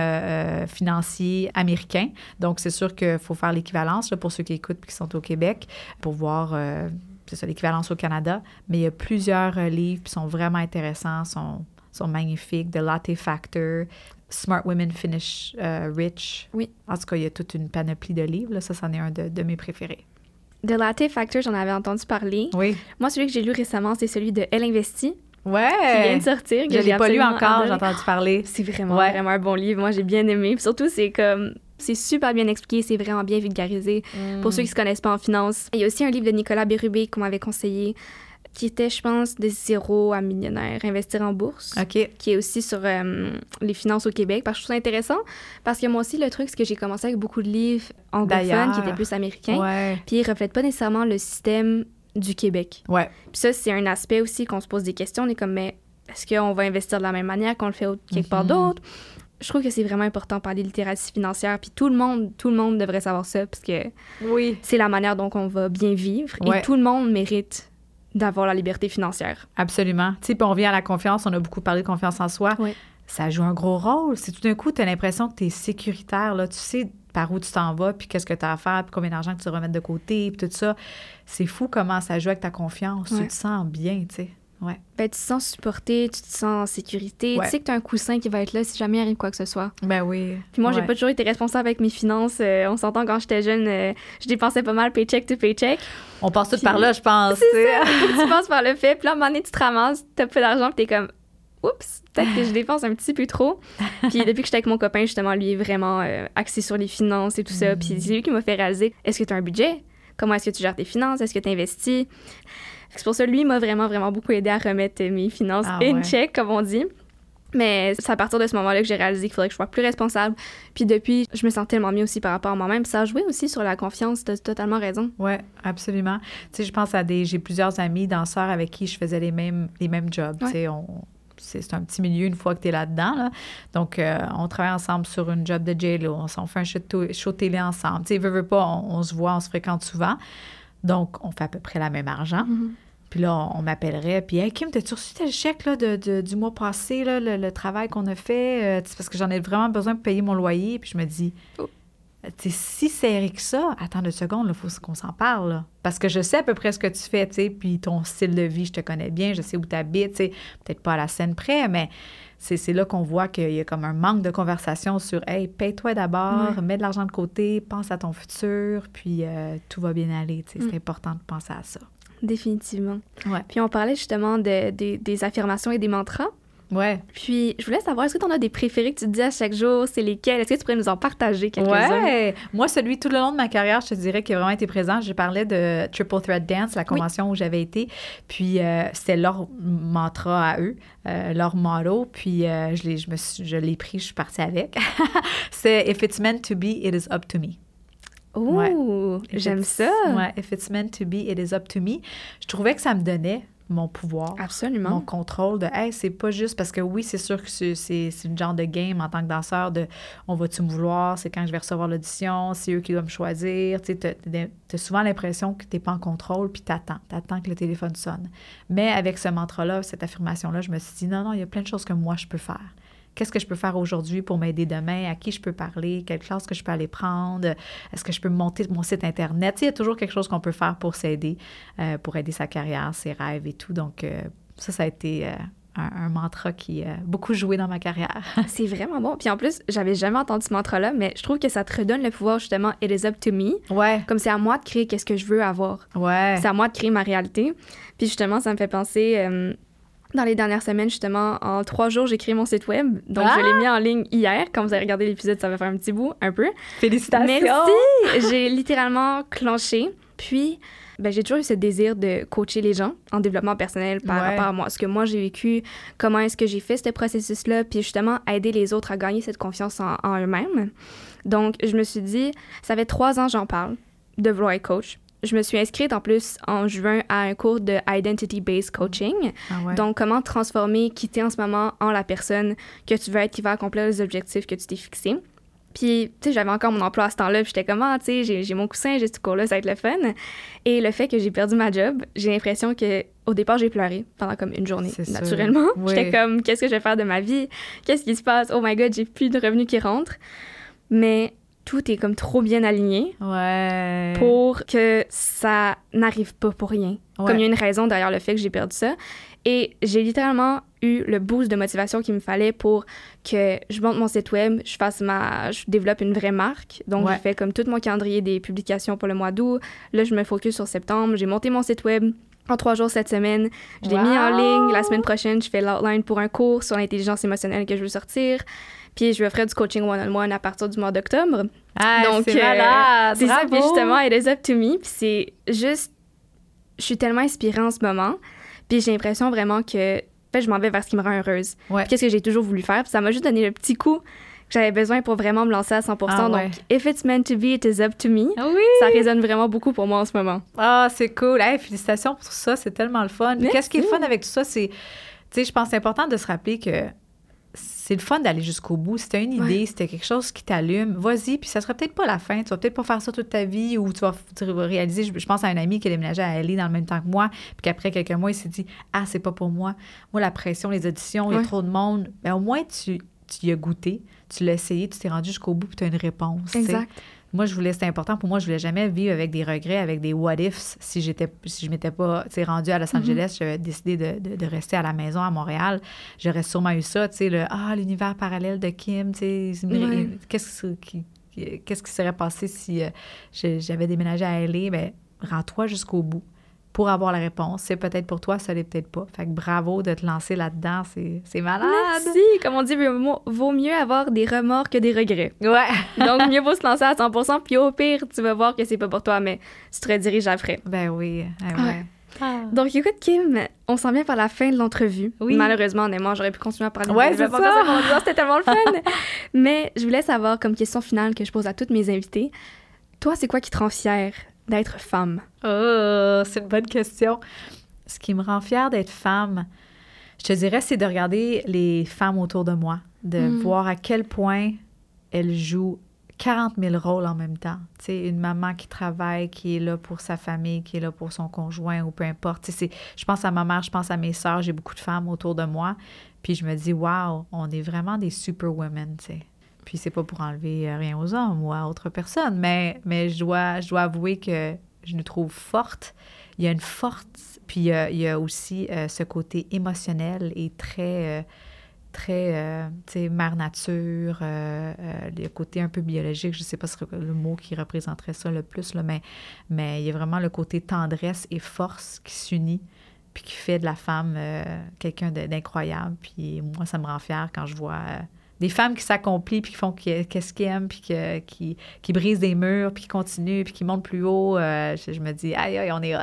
euh, financier américain. Donc, c'est sûr qu'il faut faire l'équivalence pour ceux qui écoutent et qui sont au Québec pour voir euh, c'est ça, l'équivalence au Canada. Mais il y a plusieurs euh, livres qui sont vraiment intéressants, sont, sont magnifiques. The Latte Factor, Smart Women Finish euh, Rich. Oui. En tout cas, il y a toute une panoplie de livres. Là. Ça, c'en est un de, de mes préférés. De Latte Factor, j'en avais entendu parler. Oui. Moi, celui que j'ai lu récemment, c'est celui de Elle Investit, Ouais. qui vient de sortir. que Je l'ai pas lu encore, j'ai entendu parler. C'est vraiment, Ouais. vraiment un bon livre. Moi, j'ai bien aimé. Puis surtout, c'est comme... C'est super bien expliqué, c'est vraiment bien vulgarisé. Mm. Pour ceux qui se connaissent pas en finance. Il y a aussi un livre de Nicolas Bérubé qu'on m'avait conseillé, qui était, je pense, de zéro à millionnaire, investir en bourse, OK. qui est aussi sur euh, les finances au Québec. Parce que je trouve ça intéressant, parce que moi aussi, le truc, c'est que j'ai commencé avec beaucoup de livres anglophones qui étaient plus américains, Ouais. puis ils reflètent pas nécessairement le système du Québec. Ouais. Puis ça, c'est un aspect aussi qu'on se pose des questions. On est comme, mais est-ce qu'on va investir de la même manière qu'on le fait quelque part Mhm. d'autre? Je trouve que c'est vraiment important de parler de littératie financière. Puis tout le monde, tout le monde devrait savoir ça, parce que Oui. c'est la manière dont on va bien vivre. Ouais. Et tout le monde mérite d'avoir la liberté financière. Absolument. Tu sais, on revient à la confiance. On a beaucoup parlé de confiance en soi. Ouais. Ça joue un gros rôle. Si tout d'un coup, tu as l'impression que tu es sécuritaire, là, tu sais par où tu t'en vas, puis qu'est-ce que tu as à faire, puis combien d'argent que tu remettre de côté, puis tout ça. C'est fou comment ça joue avec ta confiance. Tu te sens bien, tu sais. Ouais. Ben, tu te sens supporté, tu te sens en sécurité. Ouais. Tu sais que tu as un coussin qui va être là si jamais il arrive quoi que ce soit. Ben oui. Puis moi, j'ai Ouais. pas toujours été responsable avec mes finances. Euh, on s'entend quand j'étais jeune, euh, je dépensais pas mal paycheck to paycheck. On passe tout Puis- par là, je pense. Faut que tu passes par le fait. Puis là, à un moment donné, tu te ramasses, t'as peu d'argent, puis t'es comme, oups, peut-être que je dépense un petit peu trop. Puis depuis que j'étais avec mon copain, justement, lui est vraiment euh, axé sur les finances et tout ça. Puis c'est lui qui m'a fait réaliser est-ce que tu as un budget? Comment est-ce que tu gères tes finances? Est-ce que tu investis C'est pour ça, lui m'a vraiment, vraiment beaucoup aidé à remettre mes finances Ah in ouais. check, comme on dit. Mais c'est à partir de ce moment-là que j'ai réalisé qu'il faudrait que je sois plus responsable. Puis depuis, je me sens tellement mieux aussi par rapport à moi-même. Ça a joué aussi sur la confiance, t'as totalement raison. Oui, absolument. Tu sais, je pense à des. J'ai plusieurs amis danseurs avec qui je faisais les mêmes, les mêmes jobs. Tu sais, on. C'est un petit milieu une fois que tu es là-dedans. Là. Donc, euh, on travaille ensemble sur une job de J-Lo. On, s'en fait un show télé ensemble. Tu sais, veux, veux pas, on, on se voit, on se fréquente souvent. Donc, on fait à peu près la même argent. Puis là, on, on m'appellerait. Puis, hey, Kim, t'as-tu reçu tel chèque là, de, de- du mois passé, là, le, le travail qu'on a fait? Euh, c'est parce que j'en ai vraiment besoin pour payer mon loyer. Puis je me dis, Oh. tu sais, si serré que ça, attends deux secondes, il faut qu'on s'en parle. là. Parce que je sais à peu près ce que tu fais, tu sais, puis ton style de vie, je te connais bien, je sais où tu habites, tu sais, peut-être pas à la scène près, mais c'est c'est là qu'on voit qu'il y a comme un manque de conversation sur Hey, paye-toi d'abord, Ouais. mets de l'argent de côté, pense à ton futur, puis euh, tout va bien aller. sais, Mm. C'est important de penser à ça. définitivement. Ouais. Puis on parlait justement de, des- des affirmations et des mantras. Ouais. Puis je voulais savoir, est-ce que tu en as des préférés que tu te dis à chaque jour? C'est lesquels? Est-ce que tu pourrais nous en partager quelques-uns? Ouais. Moi, celui tout le long de ma carrière, je te dirais qu'il a vraiment été présent. Je parlais de Triple Threat Dance, la convention où j'avais été. Puis euh, c'était leur mantra à eux, euh, leur motto. Puis euh, je l'ai, je me suis- je l'ai pris, je suis partie avec. c'est If it's meant to be, it is up to me. Ouh, j'aime ça. Ouais, If it's meant to be, it is up to me. Je trouvais que ça me donnait mon pouvoir. Absolument. mon contrôle de hey, c'est pas juste parce que oui, c'est sûr que c'est, c'est, c'est une genre de game en tant que danseur de on va-tu me vouloir, c'est quand je vais recevoir l'audition, c'est eux qui doivent me choisir. Tu t'as souvent l'impression que t'es pas en contrôle puis t'attends, t'attends que le téléphone sonne. Mais avec ce mantra-là, cette affirmation-là, je me suis dit non, non, il y a plein de choses que moi je peux faire. Qu'est-ce que je peux faire aujourd'hui pour m'aider demain? À qui je peux parler? Quelle classe que je peux aller prendre? Est-ce que je peux monter mon site Internet? Il y a toujours quelque chose qu'on peut faire pour s'aider, euh, pour aider sa carrière, ses rêves et tout. Donc, euh, ça, ça a été euh, un, un mantra qui a beaucoup joué dans ma carrière. C'est vraiment bon. Puis en plus, j'avais jamais entendu ce mantra-là, mais je trouve que ça te redonne le pouvoir, justement, it is up to me. ouais, Comme c'est à moi de créer qu'est-ce que je veux avoir. ouais. C'est à moi de créer ma réalité. Puis justement, ça me fait penser, euh, dans les dernières semaines, justement, en trois jours, j'ai créé mon site web. Donc, Ah! je l'ai mis en ligne hier. Quand vous avez regardé l'épisode, ça va faire un petit bout, un peu. Félicitations! Merci! J'ai littéralement clenché. Puis, ben, j'ai toujours eu ce désir de coacher les gens en développement personnel par Ouais. rapport à moi. Ce que moi, j'ai vécu, comment est-ce que j'ai fait ce processus-là, puis justement, aider les autres à gagner cette confiance en, en eux-mêmes. Donc, je me suis dit, ça fait trois ans que j'en parle de vouloir coach. Je me suis inscrite en plus en juin à un cours de Identity-Based Coaching. Ah ouais. Donc, comment transformer qui t'es en ce moment en la personne que tu veux être qui va accomplir les objectifs que tu t'es fixés. Puis, tu sais, j'avais encore mon emploi à ce temps-là, puis j'étais comme, ah, tu sais, j'ai- mon coussin, j'ai ce cours-là, ça va être le fun. Et le fait que j'ai perdu ma job, j'ai l'impression que au départ, j'ai pleuré pendant comme une journée, naturellement. Oui. J'étais comme, qu'est-ce que je vais faire de ma vie? Qu'est-ce qui se passe? Oh my God, j'ai plus de revenus qui rentrent. Mais tout est comme trop bien aligné ouais. pour que ça n'arrive pas pour rien. Ouais. Comme il y a une raison derrière le fait que j'ai perdu ça. Et j'ai littéralement eu le boost de motivation qu'il me fallait pour que je monte mon site web, je fasse ma, je développe une vraie marque. Donc Ouais. j'ai fait comme tout mon calendrier des publications pour le mois d'août. Là, je me focus sur septembre. J'ai monté mon site web en trois jours cette semaine. Je l'ai mis en ligne. La semaine prochaine, je fais l'outline pour un cours sur l'intelligence émotionnelle que je veux sortir. Puis je vais faire du coaching one-on-one à partir du mois d'octobre. Ah, Donc, c'est euh, malade! C'est ça, puis justement, it is up to me. Puis c'est juste. Je suis tellement inspirée en ce moment. Puis j'ai l'impression vraiment que. Fait, je m'en vais vers ce qui me rend heureuse. Ouais. Qu'est-ce que j'ai toujours voulu faire? Puis ça m'a juste donné le petit coup que j'avais besoin pour vraiment me lancer à 100 Ah ouais. Donc, if it's meant to be, it is up to me. Oui! Ça résonne vraiment beaucoup pour moi en ce moment. Ah, c'est cool. Hey, félicitations pour ça. C'est tellement le fun. Qu'est-ce qui est le fun avec tout ça? C'est, tu sais, je pense que c'est important de se rappeler que c'est le fun d'aller jusqu'au bout. Si tu as une idée, Ouais. si tu quelque chose qui t'allume, vas-y. Puis ça sera peut-être pas la fin. Tu vas peut-être pas faire ça toute ta vie ou tu vas, tu vas réaliser. Je, je pense à un ami qui a déménagé à LA dans le même temps que moi. Puis qu'après quelques mois, il s'est dit Ah, c'est pas pour moi. Moi, la pression, les auditions, il y a trop de monde. Mais au moins, tu, tu y as goûté, tu l'as essayé, tu t'es rendu jusqu'au bout, puis tu as une réponse. sais. Moi, je voulais, c'était important pour moi, je voulais jamais vivre avec des regrets, avec des what ifs. Si j'étais, si je m'étais pas, tu rendue à Los Angeles, j'avais décidé de, de- de rester à la maison à Montréal. J'aurais sûrement eu ça, tu sais, le ah l'univers parallèle de Kim, tu sais, Ouais. qu'est-ce qui, qu'est-ce qui serait passé si euh, j'avais déménagé à LA Ben, rends-toi jusqu'au bout pour avoir la réponse. C'est peut-être pour toi, ça l'est peut-être pas. Fait que bravo de te lancer là-dedans, c'est, c'est malade. Merci. Comme on dit, vaut vaut mieux avoir des remords que des regrets. Ouais. Donc, mieux vaut se lancer à 100% puis au pire, tu vas voir que c'est pas pour toi, mais tu te rediriges après. Ben oui. ah Ouais. ouais. Ah. Donc, écoute, Kim, on s'en vient par la fin de l'entrevue. Oui. Malheureusement, honnêtement, j'aurais pu continuer à parler Ouais, de c'est ça. C'était tellement le fun. Mais je voulais savoir, comme question finale que je pose à toutes mes invités, toi, c'est quoi qui te rend fière d'être femme? Oh, c'est une bonne question. Ce qui me rend fière d'être femme, je te dirais, c'est de regarder les femmes autour de moi, de Mm. voir à quel point elles jouent 40 000 rôles en même temps. Tu sais, une maman qui travaille, qui est là pour sa famille, qui est là pour son conjoint ou peu importe. Tu sais, c'est- je pense à ma mère, je pense à mes sœurs, j'ai beaucoup de femmes autour de moi. Puis je me dis, waouh, on est vraiment des superwomen, tu sais. Puis c'est pas pour enlever euh, rien aux hommes ou à autres personnes, mais, mais je, dois, je dois avouer que je nous trouve fortes. Il y a une force, puis il y a, il y a aussi euh, ce côté émotionnel et très, euh, très, euh, tu sais, mère nature, euh, euh, le côté un peu biologique, je sais pas si c'est le mot qui représenterait ça le plus, mais, mais il y a vraiment le côté tendresse et force qui s'unit, puis qui fait de la femme quelqu'un d'incroyable. Puis moi, ça me rend fière quand je vois des femmes qui s'accomplissent, puis qui font qu'est-ce qu'ils aiment, puis qui, qui brisent des murs, puis qui continuent, puis qui montent plus haut. je, me dis, aïe, aïe, on est hot.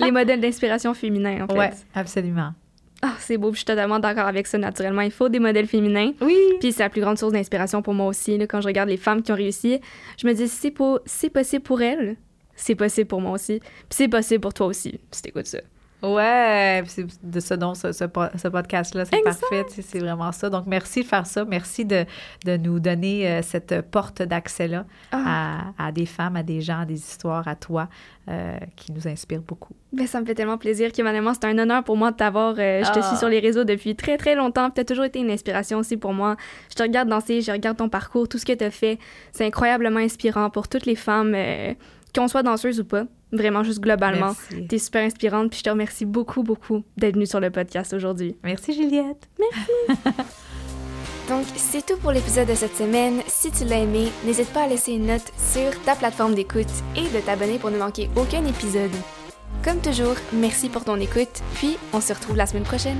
les modèles d'inspiration féminins, en fait. Oui, absolument. Ah, c'est beau, je suis totalement d'accord avec ça, naturellement. Il faut des modèles féminins. Oui. Puis c'est la plus grande source d'inspiration pour moi aussi. Là, quand je regarde les femmes qui ont réussi, je me dis, si c'est possible pour elles, c'est possible pour moi aussi. Puis c'est possible pour toi aussi, si t'écoutes ça. Ouais, c'est de ce dont ce, ce, podcast-là, c'est parfait, c'est vraiment ça. Donc, merci de faire ça. Merci de, de nous donner euh, cette porte d'accès-là ah. à, à, des femmes, à des gens, à des histoires, à toi, euh, qui nous inspirent beaucoup. Ben, ça me fait tellement plaisir, Kim C'est un honneur pour moi de t'avoir. Euh, je te suis ah. sur les réseaux depuis très, très longtemps. Tu as toujours été une inspiration aussi pour moi. Je te regarde danser, je regarde ton parcours, tout ce que tu as fait. C'est incroyablement inspirant pour toutes les femmes, qu'on soit danseuse ou pas. Vraiment, juste globalement. Tu es super inspirante. Puis je te remercie beaucoup, beaucoup d'être venue sur le podcast aujourd'hui. Merci, Juliette. Merci. Donc, c'est tout pour l'épisode de cette semaine. Si tu l'as aimé, n'hésite pas à laisser une note sur ta plateforme d'écoute et de t'abonner pour ne manquer aucun épisode. Comme toujours, merci pour ton écoute, puis on se retrouve la semaine prochaine.